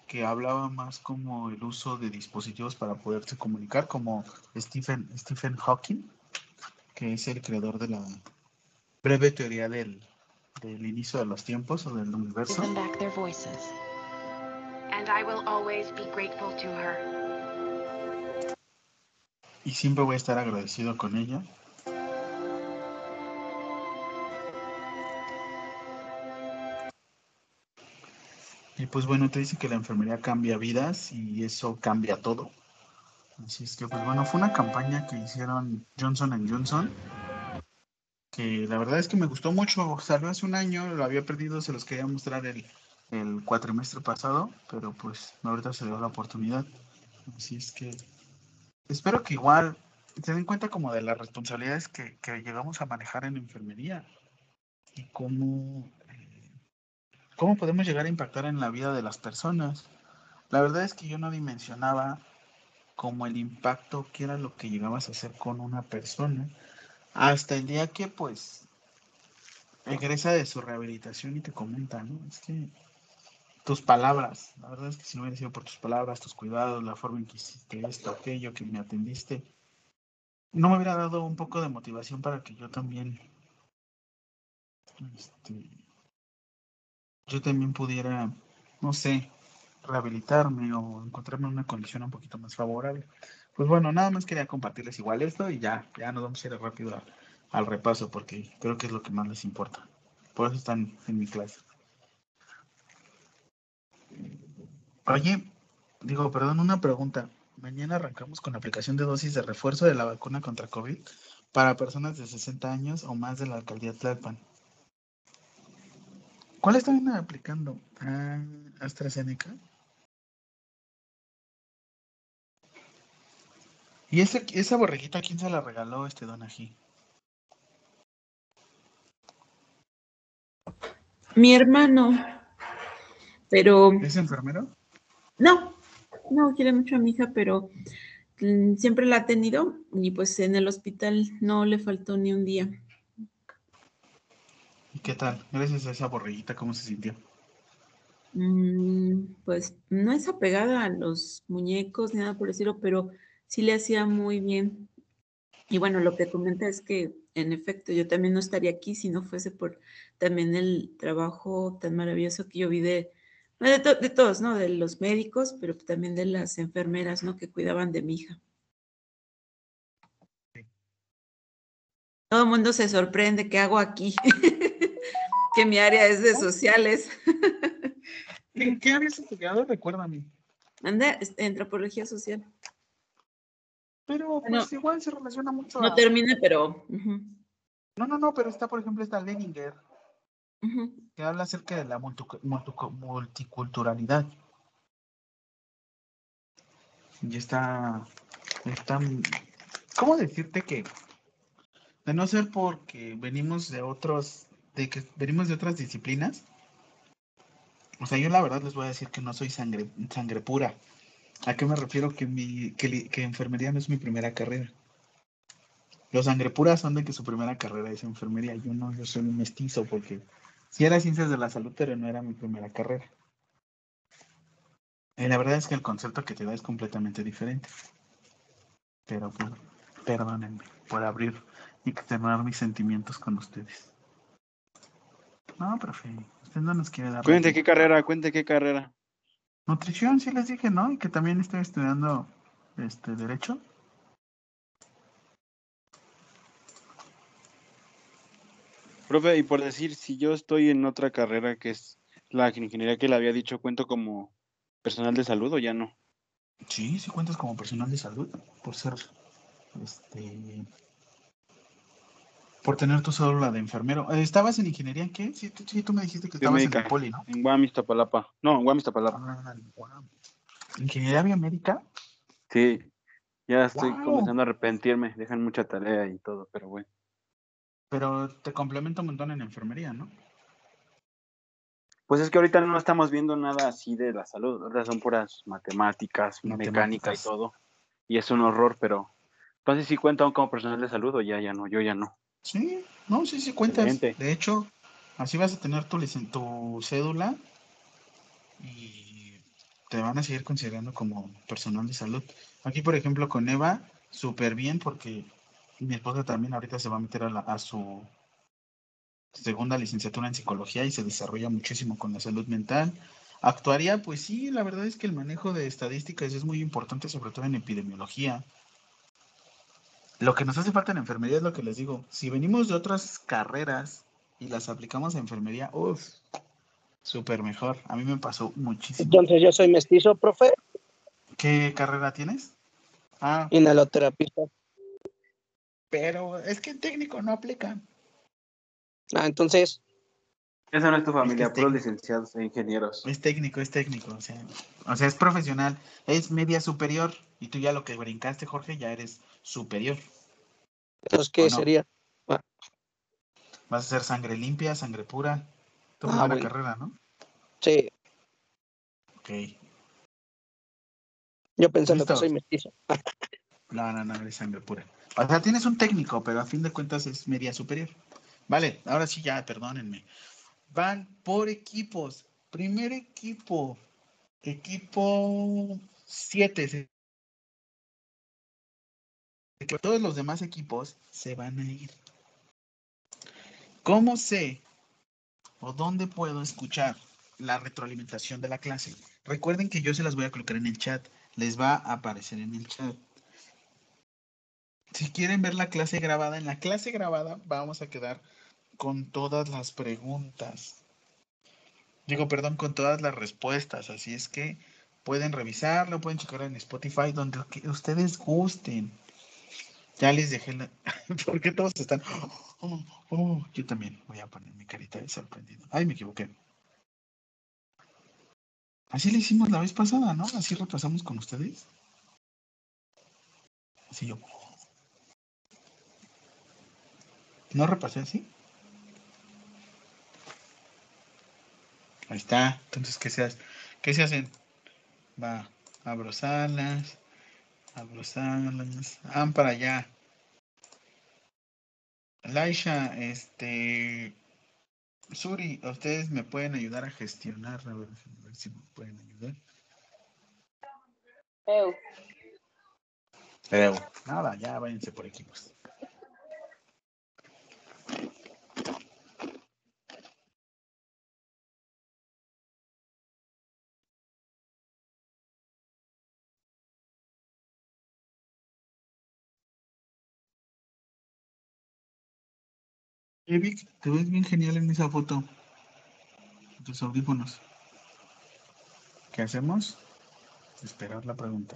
que hablaba más como el uso de dispositivos para poderse comunicar, como Stephen, Stephen Hawking, que es el creador de la breve teoría del, del inicio de los tiempos o del universo. Y siempre voy a estar agradecido con ella. Y pues bueno, te dice que la enfermería cambia vidas y eso cambia todo. Así es que pues bueno, fue una campaña que hicieron Johnson Johnson, que la verdad es que me gustó mucho. Salió hace un año, lo había perdido, se los quería mostrar el, el cuatrimestre pasado, pero pues ahorita se dio la oportunidad. Así es que espero que igual se den cuenta como de las responsabilidades que, que llegamos a manejar en enfermería y cómo ¿Cómo podemos llegar a impactar en la vida de las personas? La verdad es que yo no dimensionaba como el impacto que era lo que llegabas a hacer con una persona hasta el día que pues regresa de su rehabilitación y te comenta, ¿no? Es que tus palabras, la verdad es que si no hubiera sido por tus palabras, tus cuidados, la forma en que hiciste esto, aquello, que me atendiste, no me hubiera dado un poco de motivación para que yo también este, yo también pudiera, no sé, rehabilitarme o encontrarme en una condición un poquito más favorable. Pues bueno, nada más quería compartirles igual esto y ya, ya nos vamos a ir rápido al repaso porque creo que es lo que más les importa. Por eso están en mi clase. Oye, digo, perdón, una pregunta. Mañana arrancamos con la aplicación de dosis de refuerzo de la vacuna contra COVID para personas de 60 años o más de la alcaldía Tlalpan. ¿Cuál están aplicando? Ah, AstraZeneca. ¿Y ese, esa borreguita quién se la regaló este don Ají? Mi hermano. Pero. ¿Es enfermero? No, no quiere mucho a mi hija, pero mm, siempre la ha tenido y pues en el hospital no le faltó ni un día. ¿Y qué tal? Gracias a esa borreguita, ¿cómo se sintió? Mm, pues no es apegada a los muñecos ni nada por decirlo, pero sí le hacía muy bien. Y bueno, lo que comenta es que en efecto yo también no estaría aquí si no fuese por también el trabajo tan maravilloso que yo vi de, de, todos, ¿no? De los médicos, pero también de las enfermeras, ¿no? Que cuidaban de mi hija. Todo el mundo se sorprende, ¿qué hago aquí? que mi área es de sociales. ¿En qué habías estudiado? Recuérdame. Anda, antropología social. Pero pues igual se relaciona mucho. No termine, pero. No, no, no, pero está, por ejemplo, está Leninger, que habla acerca de la multiculturalidad. Y está, está. ¿Cómo decirte que? De no ser porque venimos de otros de que venimos de otras disciplinas. O sea, yo la verdad les voy a decir que no soy sangre, sangre pura. ¿A qué me refiero? Que, mi, que, que enfermería no es mi primera carrera. Los sangre puras son de que su primera carrera es enfermería. Yo no, yo soy un mestizo porque sí era ciencias de la salud, pero no era mi primera carrera. Y la verdad es que el concepto que te da es completamente diferente. Pero pues, perdónenme por abrir y externar mis sentimientos con ustedes. No, profe, usted no nos quiere dar. Cuente qué carrera, cuente qué carrera. Nutrición, sí les dije, ¿no? Y que también estoy estudiando este derecho. Profe, y por decir, si yo estoy en otra carrera que es la ingeniería que le había dicho, ¿cuento como personal de salud o ya no? Sí, sí cuentas como personal de salud, por ser este por tener tu cédula de enfermero. Eh, ¿Estabas en ingeniería en qué? Sí, tú, me dijiste que estabas en el poli, ¿no? En Guamis, Tapalapa. No, en Guamis, Tapalapa. Ah, ¿Ingeniería biomédica? Sí, ya estoy comenzando a arrepentirme. Dejan mucha tarea y todo, pero bueno. Pero te complemento un montón en enfermería, ¿no? Pues es que ahorita no estamos viendo nada así de la salud. Ahora son puras matemáticas, mecánica y todo. Y es un horror, pero entonces sí cuenta como personal de salud o ya, ya no, yo ya no. Sí, no, sí, sí cuentas. De hecho, así vas a tener tu, tu cédula y te van a seguir considerando como personal de salud. Aquí, por ejemplo, con Eva, súper bien porque mi esposa también ahorita se va a meter a, a su segunda licenciatura en psicología y se desarrolla muchísimo con la salud mental. Actuaría, pues sí, la verdad es que el manejo de estadísticas es muy importante, sobre todo en epidemiología. Lo que nos hace falta en enfermería es lo que les digo. Si venimos de otras carreras y las aplicamos a enfermería, uff, súper mejor. A mí me pasó muchísimo. Entonces yo soy mestizo, profe, ¿Qué carrera tienes? Ah, inhaloterapista. Pero es que en técnico no aplican. Ah, entonces, Esa no es tu familia, Es que puros licenciados e ingenieros. Es técnico, es técnico. O sea, o sea, es profesional. Es media superior. Y tú ya lo que brincaste, Jorge, ya eres superior. entonces ¿qué sería? Vas a hacer sangre limpia, sangre pura. Tu Ah, bueno. carrera, ¿no? Sí, Ok. yo pensando Listo. que soy mestizo. No, no, no, eres sangre pura. O sea, tienes un técnico, pero a fin de cuentas es media superior. Vale, ahora sí ya, perdónenme. Van por equipos. Primer equipo. Equipo 7. Todos los demás equipos se van a ir. ¿Cómo sé o dónde puedo escuchar la retroalimentación de la clase? Recuerden que yo se las voy a colocar en el chat. Les va a aparecer en el chat. Si quieren ver la clase grabada, en la clase grabada vamos a quedar con todas las preguntas. Digo, perdón, con todas las respuestas. Así es que pueden revisarlo, pueden checar en Spotify, donde ustedes gusten. Ya les dejé la... Porque todos están... Oh, oh, yo también voy a poner mi carita de sorprendido. Ay, me equivoqué. Así le hicimos la vez pasada, ¿no? Así repasamos con ustedes. Así yo... ¿No repasé así? Ahí está. Entonces, ¿qué se, hace? ¿Qué se hacen? Va, abro salas, abro salas. Ah, para allá. Laisha, este. Suri, ¿ustedes me pueden ayudar a gestionar? A ver, a ver si me pueden ayudar. Pero, nada, ya váyanse por equipos. Te ves bien genial en esa foto. Tus audífonos. ¿Qué hacemos? Esperar la pregunta.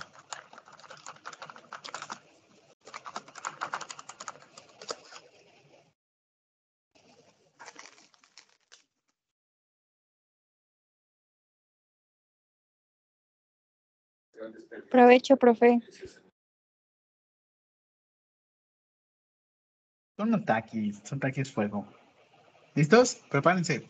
Provecho, profe. Son no taquis, son taquis fuego. ¿Listos? Prepárense.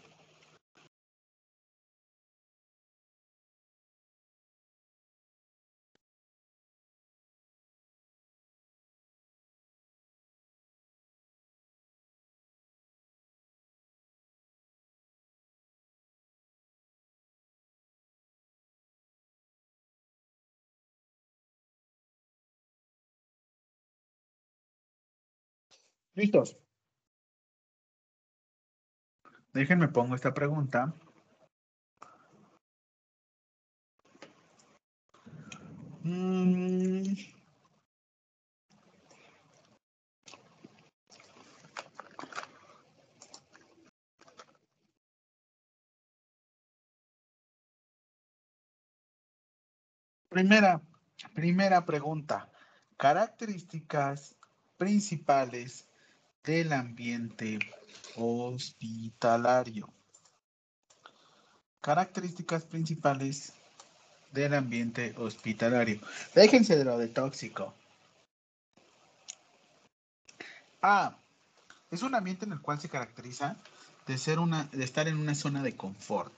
¿Listos? Déjenme pongo esta pregunta. Mm, Primera, primera pregunta. Características principales del ambiente hospitalario. Características principales del ambiente hospitalario. Déjense de lo de tóxico. A. Es un ambiente en el cual se caracteriza de, ser una, de estar en una zona de confort.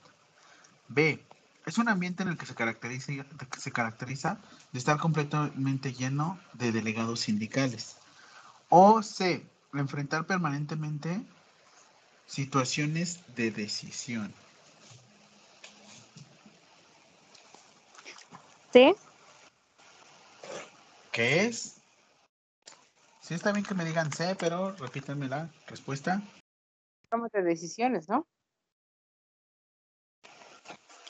B. Es un ambiente en el que se caracteriza, se caracteriza de estar completamente lleno de delegados sindicales. O C. Enfrentar permanentemente situaciones de decisión. ¿Sí? ¿Qué es? Sí está bien que me digan C, pero repítanme la respuesta. Toma de decisiones, ¿no?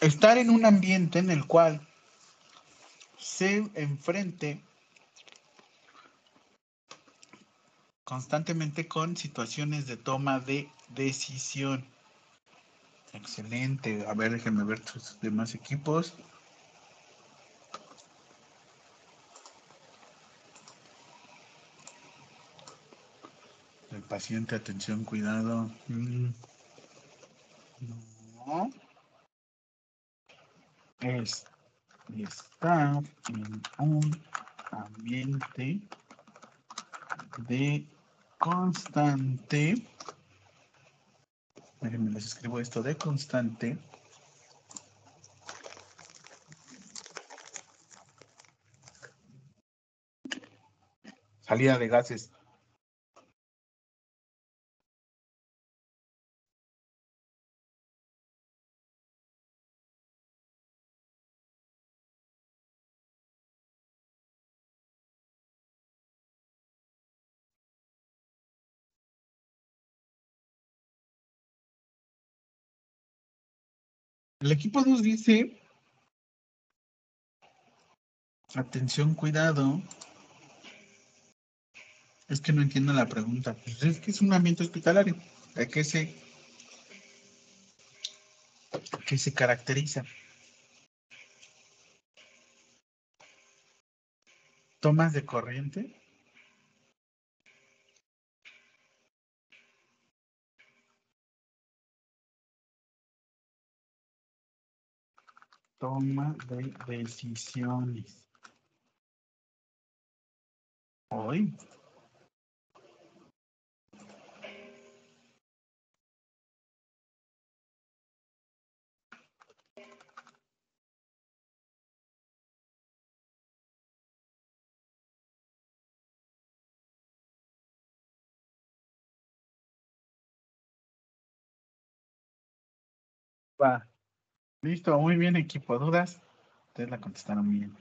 Estar en un ambiente en el cual se enfrente constantemente con situaciones de toma de decisión. Excelente. A ver, déjenme ver tus demás equipos. El paciente, atención, cuidado. Mm. No. Es, está en un ambiente de constante. Déjenme les escribo esto de constante. Salida de gases. El equipo 2 dice, atención, cuidado. Es que no entiendo la pregunta. Pues es que es un ambiente hospitalario. ¿De qué se, qué se caracteriza? Tomas de corriente. Toma de decisiones. Hoy. Va. Listo, muy bien, equipo. ¿Dudas? Ustedes la contestaron bien.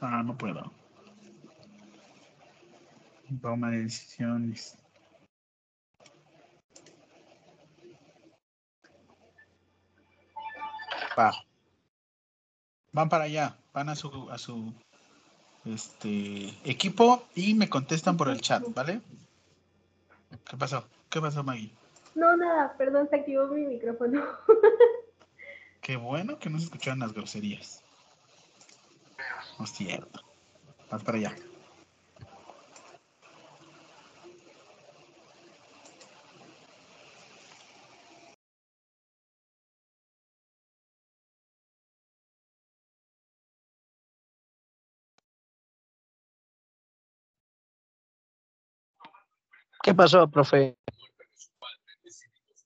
Ah, no puedo. Toma de decisiones. Va. Van para allá. Van a su, a su este equipo y me contestan por el chat, ¿vale? ¿Qué pasó? ¿Qué pasó, Maggie? No, nada, perdón, se activó mi micrófono. Qué bueno que no se escucharon las groserías. No es cierto. Vas para allá. ¿Qué pasó, profe?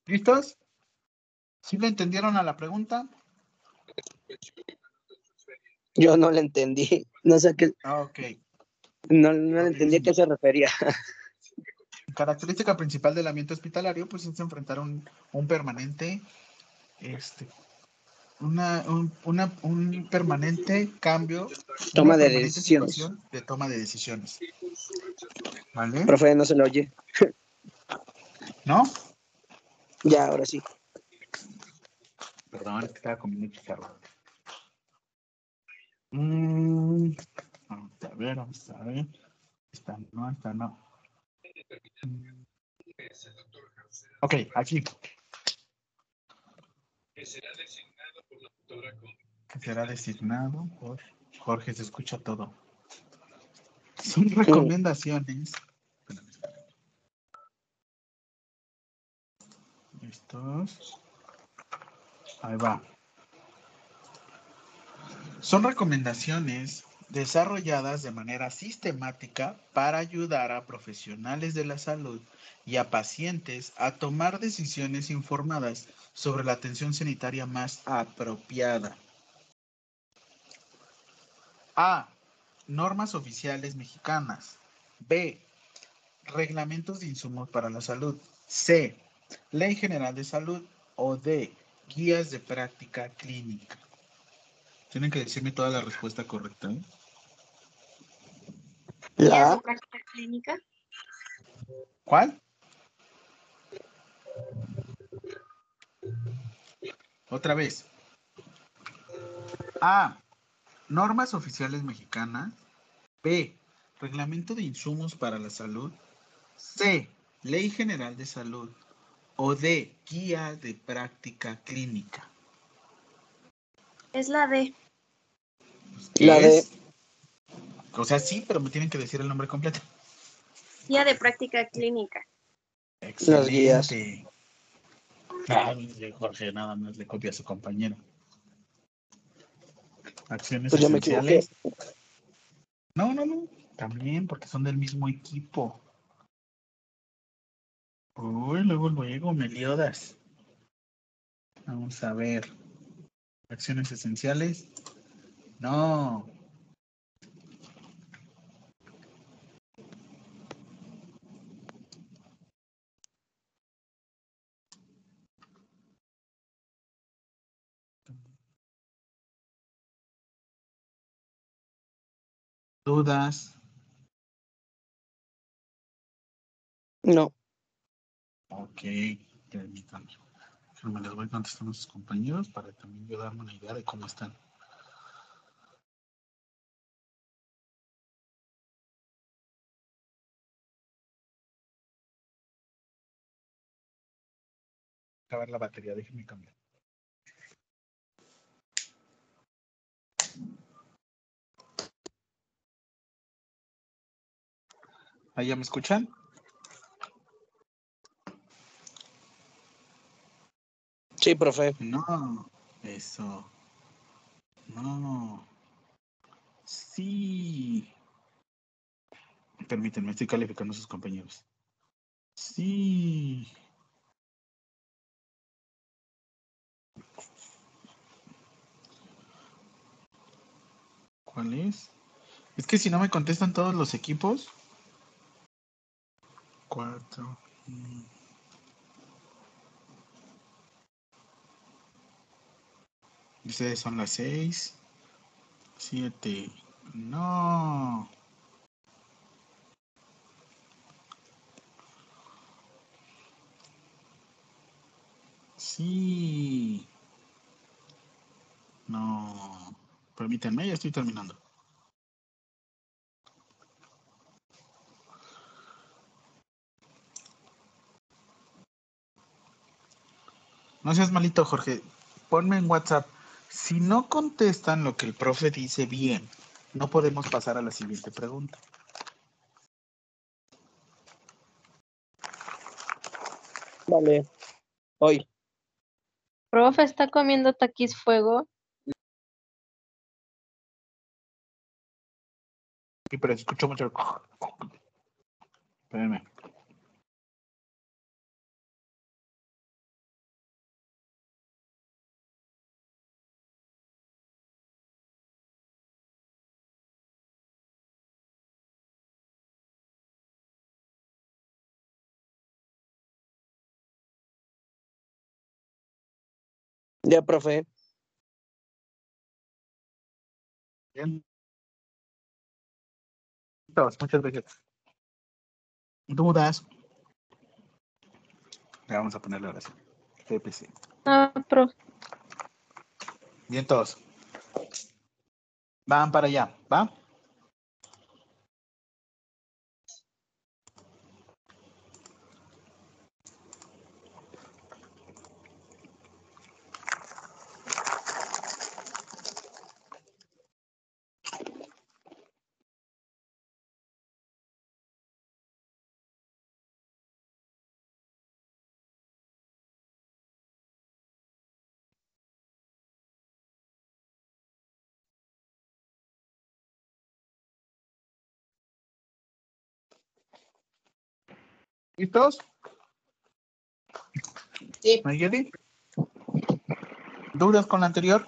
¿Listos? ¿Sí le entendieron a la pregunta? Yo no le entendí. No sé qué. Ah, ok. No, no le entendí a qué se refería. Característica principal del ambiente hospitalario, pues es enfrentar un, un permanente, este, una, un, una- un permanente cambio, Toma de decisiones. de toma de decisiones. ¿Vale? Profe, no se lo oye. ¿No? Ya, ahora sí. Perdón, que estaba comiendo chicharrón. Mm, vamos a ver, vamos a ver. Esta no, esta no. Ok, aquí. Que será designado por Jorge, se escucha todo. Son recomendaciones. Listos. Ahí va. Son recomendaciones desarrolladas de manera sistemática para ayudar a profesionales de la salud y a pacientes a tomar decisiones informadas sobre la atención sanitaria más apropiada. A. Normas oficiales mexicanas. B. Reglamentos de insumos para la salud. C. Ley General de Salud. O D. Guías de práctica clínica. Tienen que decirme toda la respuesta correcta. ¿eh? La práctica clínica? ¿Cuál? Otra vez. A. Normas oficiales mexicanas. B. Reglamento de insumos para la salud. C. Ley General de Salud. O D. Guía de práctica clínica. Es la D. La D. O sea, sí, pero me tienen que decir el nombre completo. Guía de práctica clínica. Las guías. Excelente. Ah, Jorge nada más le copia a su compañero. Acciones Pues esenciales. No, no, no. También, porque son del mismo equipo. Uy, luego, luego, Meliodas. Vamos a ver. Acciones esenciales. No. Dudas. No. Ok, permítanme. Me les voy contestando a sus compañeros para también yo darme una idea de cómo están. Acabar la batería, déjenme cambiar. ¿Ahí ya me escuchan? Sí, profe. No, eso. No. Sí. Permítanme, estoy calificando a sus compañeros. Sí. ¿Cuál es? Es que si no me contestan todos los equipos. Cuatro. mm. Ustedes son las seis. Siete. No. Sí. No. Permítanme, ya estoy terminando. No seas malito, Jorge. Ponme en WhatsApp. Si no contestan lo que el profe dice bien, no podemos pasar a la siguiente pregunta. Vale. Hoy. Profe, ¿está comiendo taquis fuego? Sí, pero escucho mucho. Espérenme. Ya, profe. Bien. Muchas gracias. Dudas. Le vamos a poner la oración. PPC. Ah, profe. Bien, todos. Van para allá, ¿va? ¿Listos? Sí. ¿Dudas con la anterior?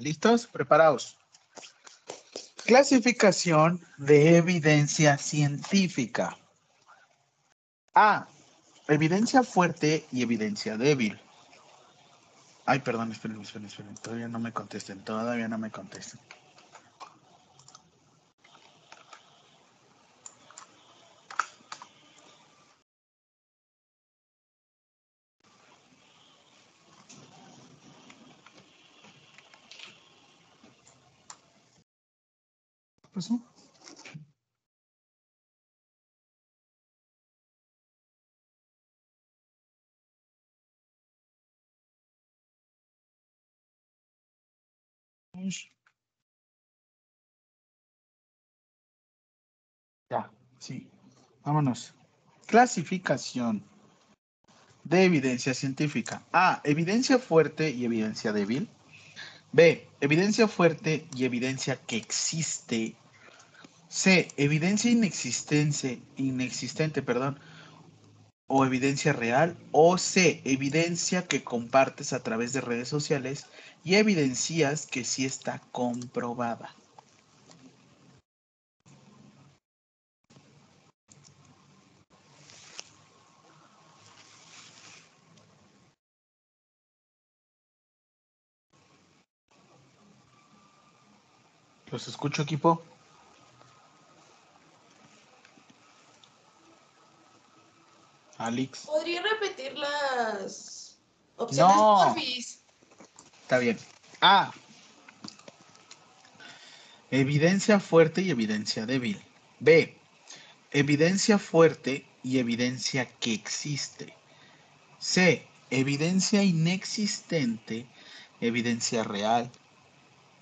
¿Listos? Preparados. Clasificación de evidencia científica. A. Evidencia fuerte y evidencia débil. Ay, perdón, esperen, esperen, esperen. Todavía no me contesten, todavía no me contesten. Pasó? Ya, sí. Vámonos. Clasificación de evidencia científica. A. Evidencia fuerte y evidencia débil. B. Evidencia fuerte y evidencia que existe. C. Evidencia inexistente, inexistente, perdón, o evidencia real. O C. Evidencia que compartes a través de redes sociales y evidencias que sí está comprobada. Los escucho, equipo. Alex. ¿Podría repetir las opciones, No. porfis? Está bien. A. Evidencia fuerte y evidencia débil. B. Evidencia fuerte y evidencia que existe. C. Evidencia inexistente, evidencia real.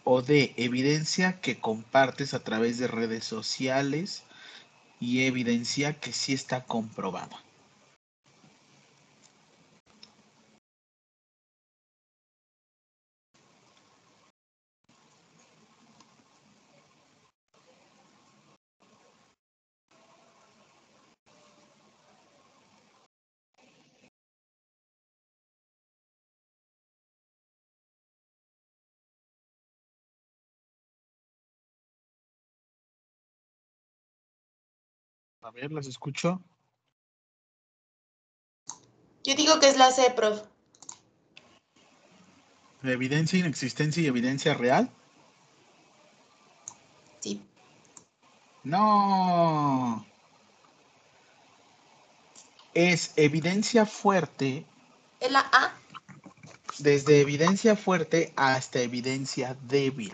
O D. Evidencia que compartes a través de redes sociales y evidencia que sí está comprobada. A ver, las escucho. Yo digo que es la C, prof. Evidencia, inexistencia y evidencia real. Sí. No. Es evidencia fuerte, ¿Es la A? desde evidencia fuerte hasta evidencia débil.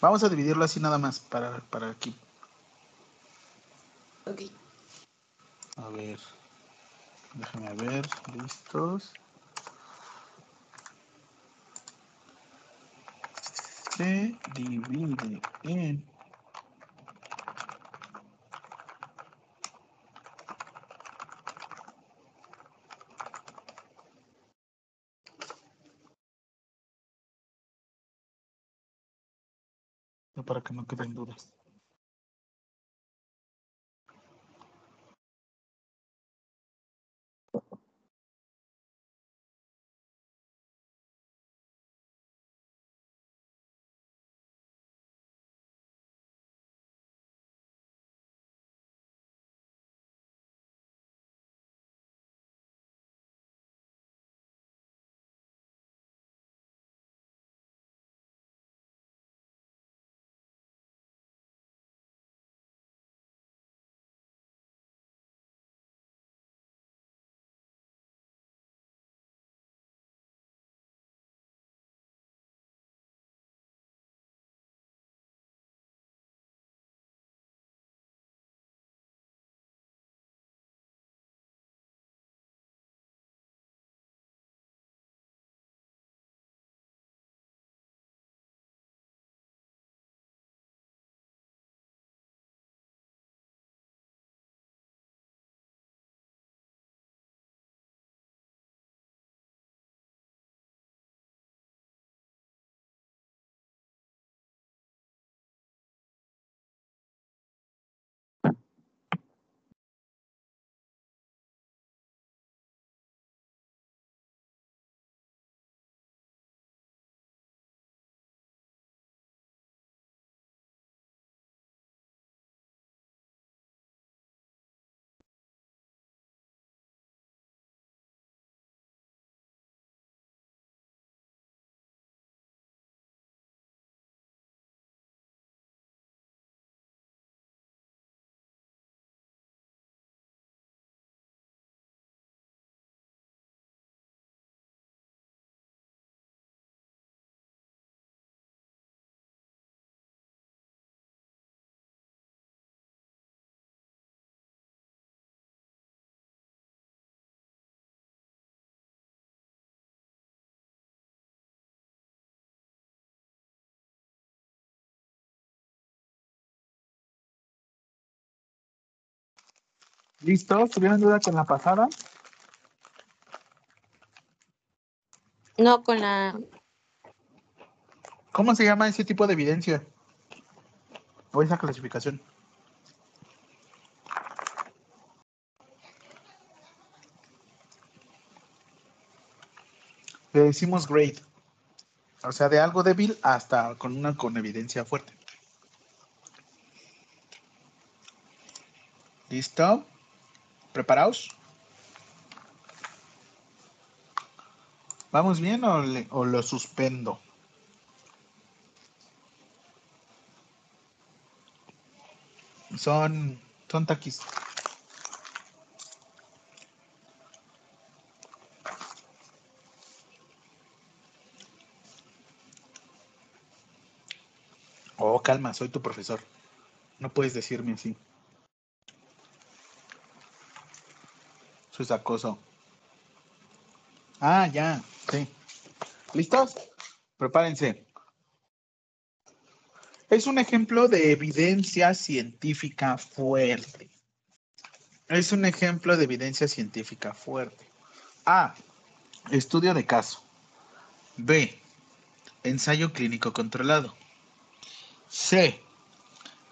Vamos a dividirlo así nada más para, para aquí. Ok. A ver. Déjame ver. Listos. Se divide en para que no queden dudas. ¿Listo? ¿Tuvieron duda con la pasada? No, con la. ¿Cómo se llama ese tipo de evidencia? O esa clasificación. Le decimos grade. O sea, de algo débil hasta con una con evidencia fuerte. ¿Listo? ¿Preparados? ¿Vamos bien o, le- o lo suspendo? Son, son taquis. Oh, calma, soy tu profesor. No puedes decirme así. Es acoso. Ah, ya, sí. ¿Listos? Prepárense. Es un ejemplo de evidencia científica fuerte. Es un ejemplo de evidencia científica fuerte. A. Estudio de caso. B. Ensayo clínico controlado. C.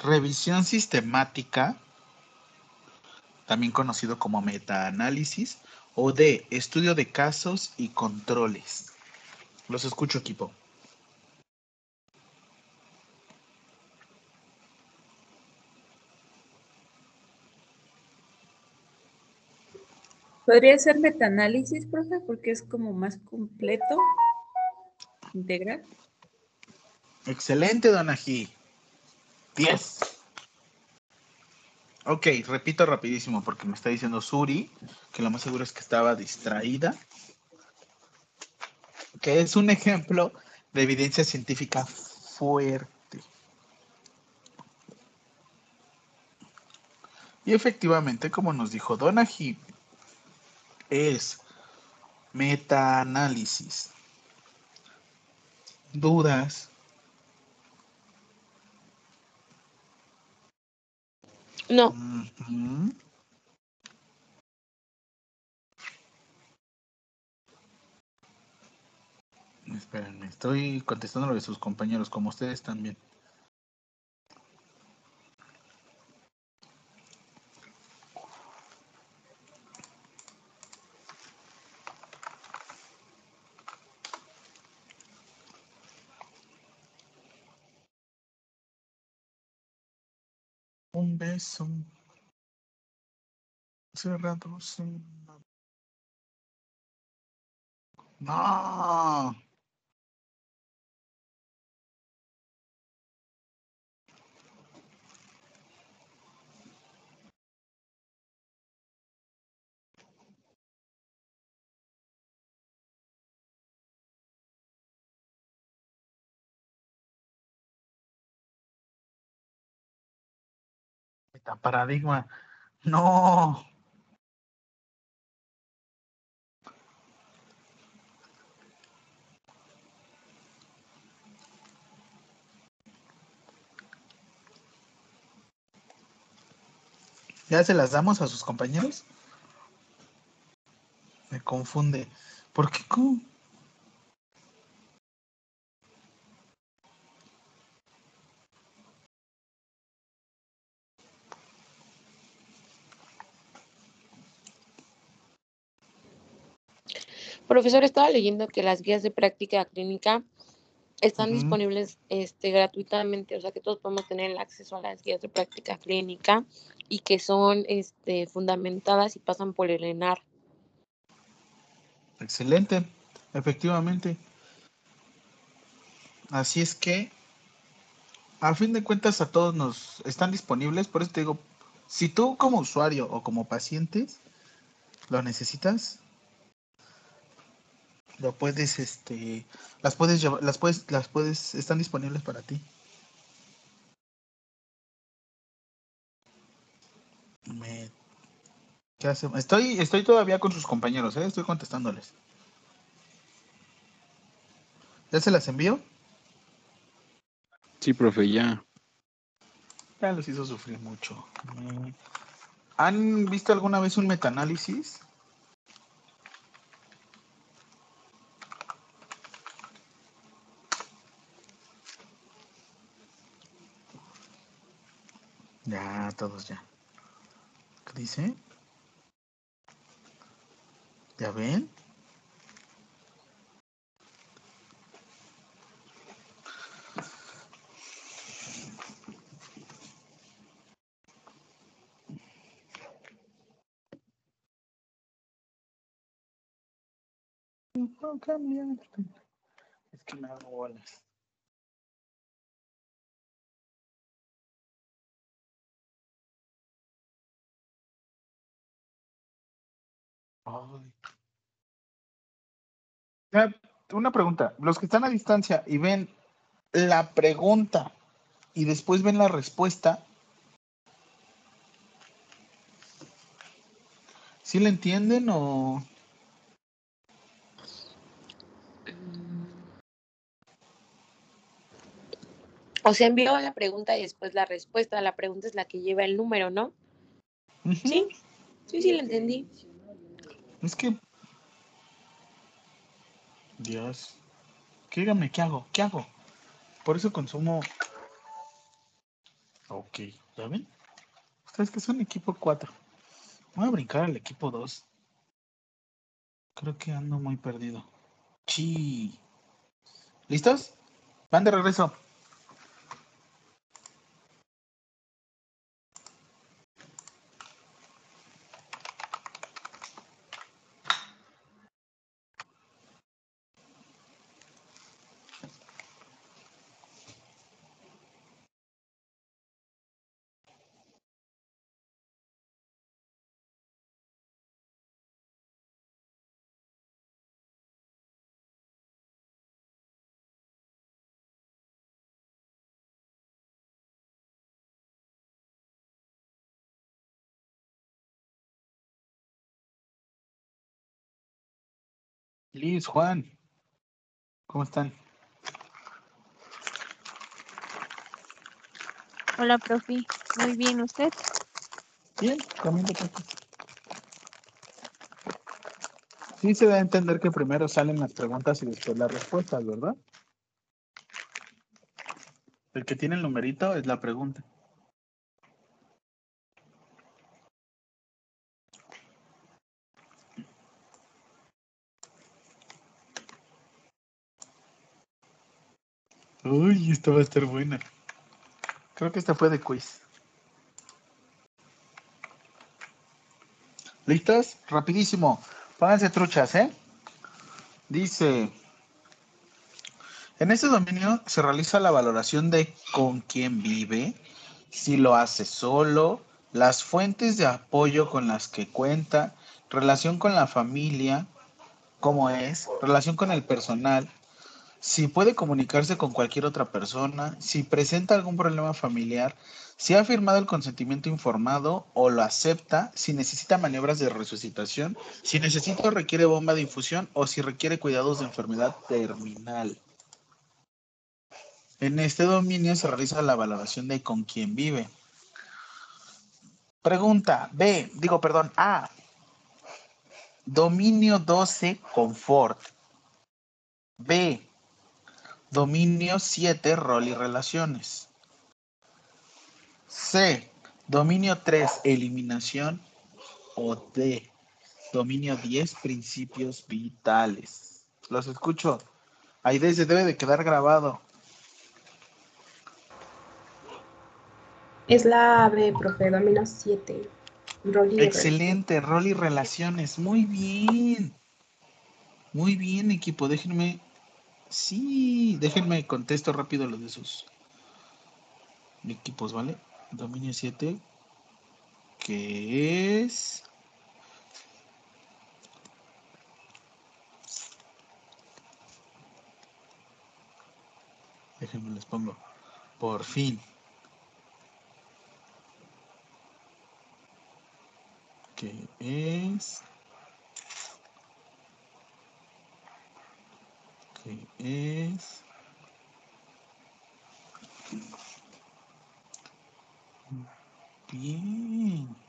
Revisión sistemática, también conocido como metaanálisis. O D. Estudio de casos y controles. Los escucho, equipo. Podría ser metaanálisis, profe, porque es como más completo, integral. Excelente, Don Ají. 10. Ok, repito rapidísimo porque me está diciendo Suri que lo más seguro es que estaba distraída. Que es un ejemplo de evidencia científica fuerte. Y efectivamente, como nos dijo Don Ají, es metaanálisis. Dudas. No. Ujú. Espérenme, estoy contestando lo de sus compañeros, como ustedes también. Un beso. Cerrado. sin- No. Metaparadigma. No. ¿Ya se las damos a sus compañeros? Me confunde. ¿Por qué? ¿Cómo? Profesor, estaba leyendo que las guías de práctica clínica están disponibles este, gratuitamente, o sea que todos podemos tener el acceso a las guías de práctica clínica y que son este, fundamentadas y pasan por el ENAR. Excelente, efectivamente. Así es que, a fin de cuentas, a todos nos están disponibles. Por eso te digo, si tú como usuario o como paciente lo necesitas, lo puedes, este, las puedes llevar, las puedes, las puedes, están disponibles para ti. Me- ¿qué? Estoy, estoy todavía con sus compañeros, ¿eh? Estoy contestándoles. ¿Ya se las envío? Sí, profe, ya. Ya los hizo sufrir mucho. Mm. ¿Han visto alguna vez un metaanálisis? Todos ya. ¿Qué dice? ¿Ya ven? No cambia. Es que me hago bolas. Ay. Una pregunta. Los que están a distancia y ven la pregunta y después ven la respuesta, ¿sí la entienden o...? O sea, envió la pregunta y después la respuesta. La pregunta es la que lleva el número, ¿no? Sí, sí, sí, la entendí. Es que... Dios. Dígame, ¿qué hago? ¿Qué hago? Por eso consumo... Ok, ¿ya ven? Ustedes que son equipo 4. Voy a brincar al equipo 2. Creo que ando muy perdido. Sí. ¿Listos? Van de regreso. Liz, Juan. ¿Cómo están? Hola, profe. Muy bien, ¿usted? Bien, comiendo tacos. Sí se da a entender que primero salen las preguntas y después las respuestas, ¿verdad? El que tiene el numerito es la pregunta. Uy, esta va a estar buena. Creo que esta fue de quiz. ¿Listos? Rapidísimo. Pónganse truchas, ¿eh? Dice, en este dominio se realiza la valoración de con quién vive, si lo hace solo, las fuentes de apoyo con las que cuenta, relación con la familia, cómo es, relación con el personal, si puede comunicarse con cualquier otra persona, si presenta algún problema familiar, si ha firmado el consentimiento informado o lo acepta, si necesita maniobras de resucitación, si necesita o requiere bomba de infusión o si requiere cuidados de enfermedad terminal. En este dominio se realiza la valoración de con quién vive. Pregunta B, digo, perdón, A. Dominio 12, confort. B. Dominio 7, rol y relaciones. C. Dominio 3, eliminación. O D. Dominio 10, principios vitales. Los escucho. Ahí se debe de quedar grabado. Es la B, profe, domino 7. Rol y Excelente, rol y relaciones. Muy bien. Muy bien, equipo. Déjenme. Sí, déjenme contesto rápido lo de sus equipos, ¿vale? Dominio 7, que es. Déjenme les pongo. Por fin. Que es. Que es. Bien.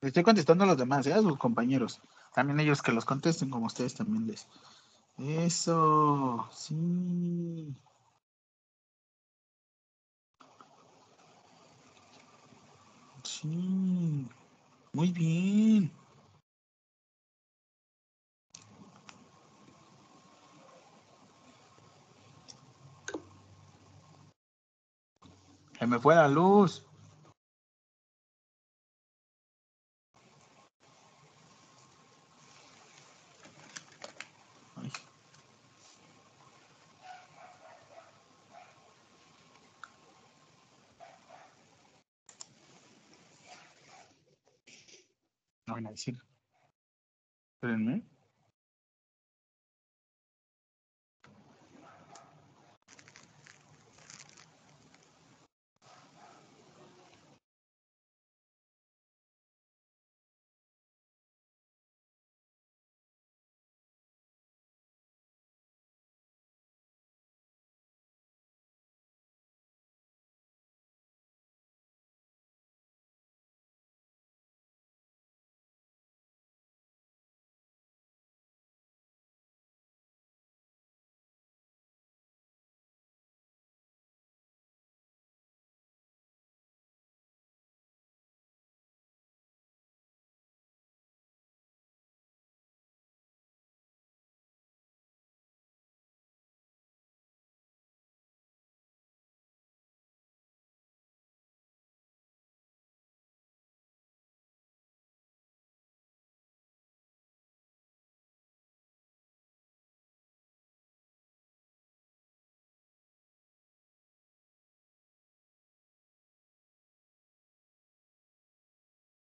Estoy contestando a los demás, ¿eh? a sus compañeros. También ellos que los contesten como ustedes también les. Eso, sí. Sí. Muy bien. Se me fue la luz. Van a decir. Espérenme.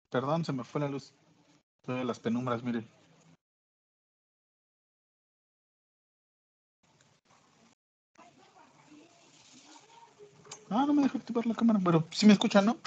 Perdón, se me fue la luz. Estoy en las penumbras, miren. Ah, no me dejó activar la cámara, pero sí me escuchan, ¿no?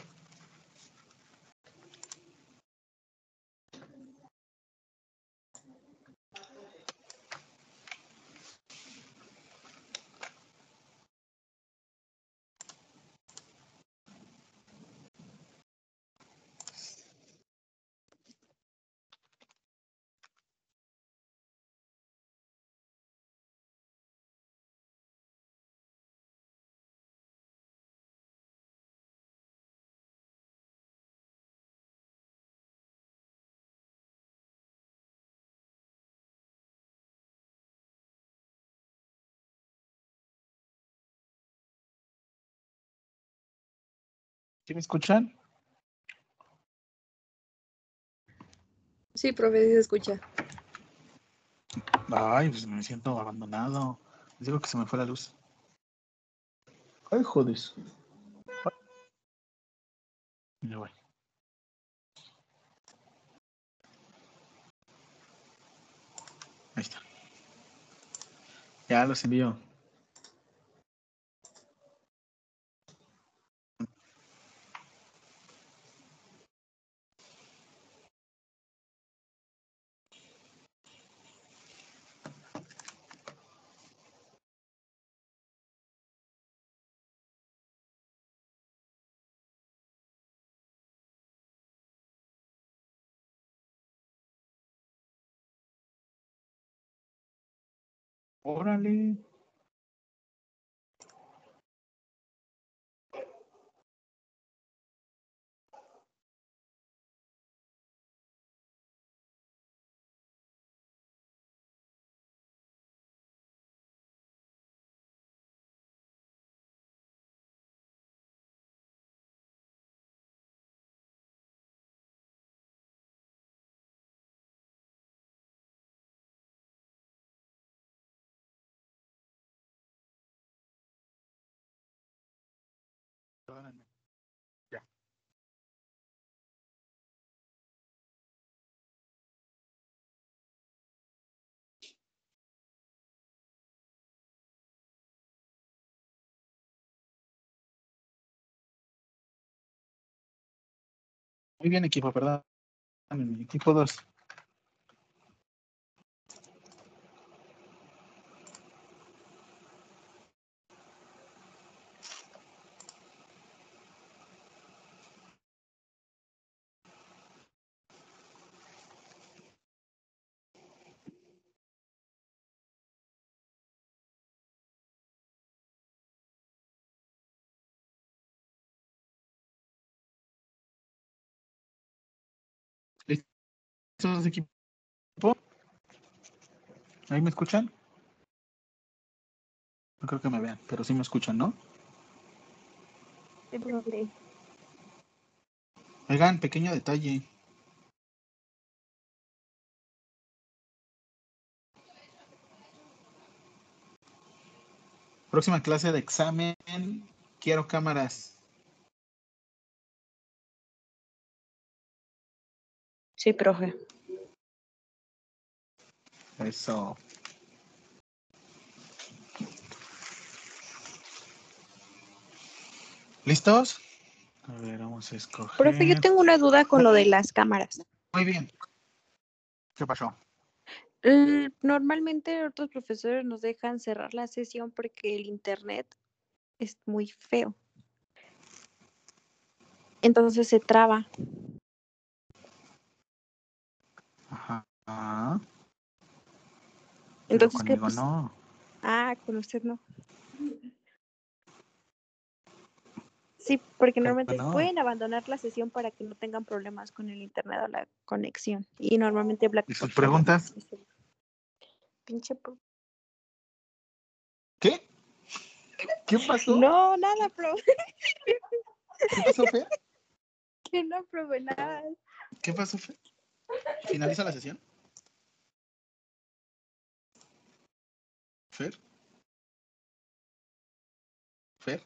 ¿Sí me escuchan? Sí, profe, sí se escucha. Ay, pues me siento abandonado. Les digo que se me fue la luz. Ay, jodes. Voy. Ahí está. Ya los envío. Órale. Muy bien, equipo, perdón. Equipo 2. ¿Listos, equipo? ¿Ahí me escuchan? No creo que me vean, pero sí me escuchan, ¿no? Sí, profe. Oigan, pequeño detalle. Próxima clase de examen. Quiero cámaras. Sí, profe. Eso. ¿Listos? A ver, vamos a escoger. Profe, yo tengo una duda con lo de las cámaras. Muy bien. ¿Qué pasó? Normalmente otros profesores nos dejan cerrar la sesión porque el internet es muy feo. Entonces se traba. Ajá. Entonces, ¿qué conmigo pues? no. Ah, con usted no. Sí, porque normalmente no. pueden abandonar la sesión para que no tengan problemas con el internet o la conexión. Y normalmente ¿Y Blackboard sus preguntas? Pinche pro- ¿Qué? ¿Qué pasó? No, nada, profe. ¿Qué pasó, Fer? Que no, profe, nada. ¿Qué pasó, Fer? ¿Finaliza la sesión? ¿Fer? ¿Fer?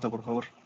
Por favor.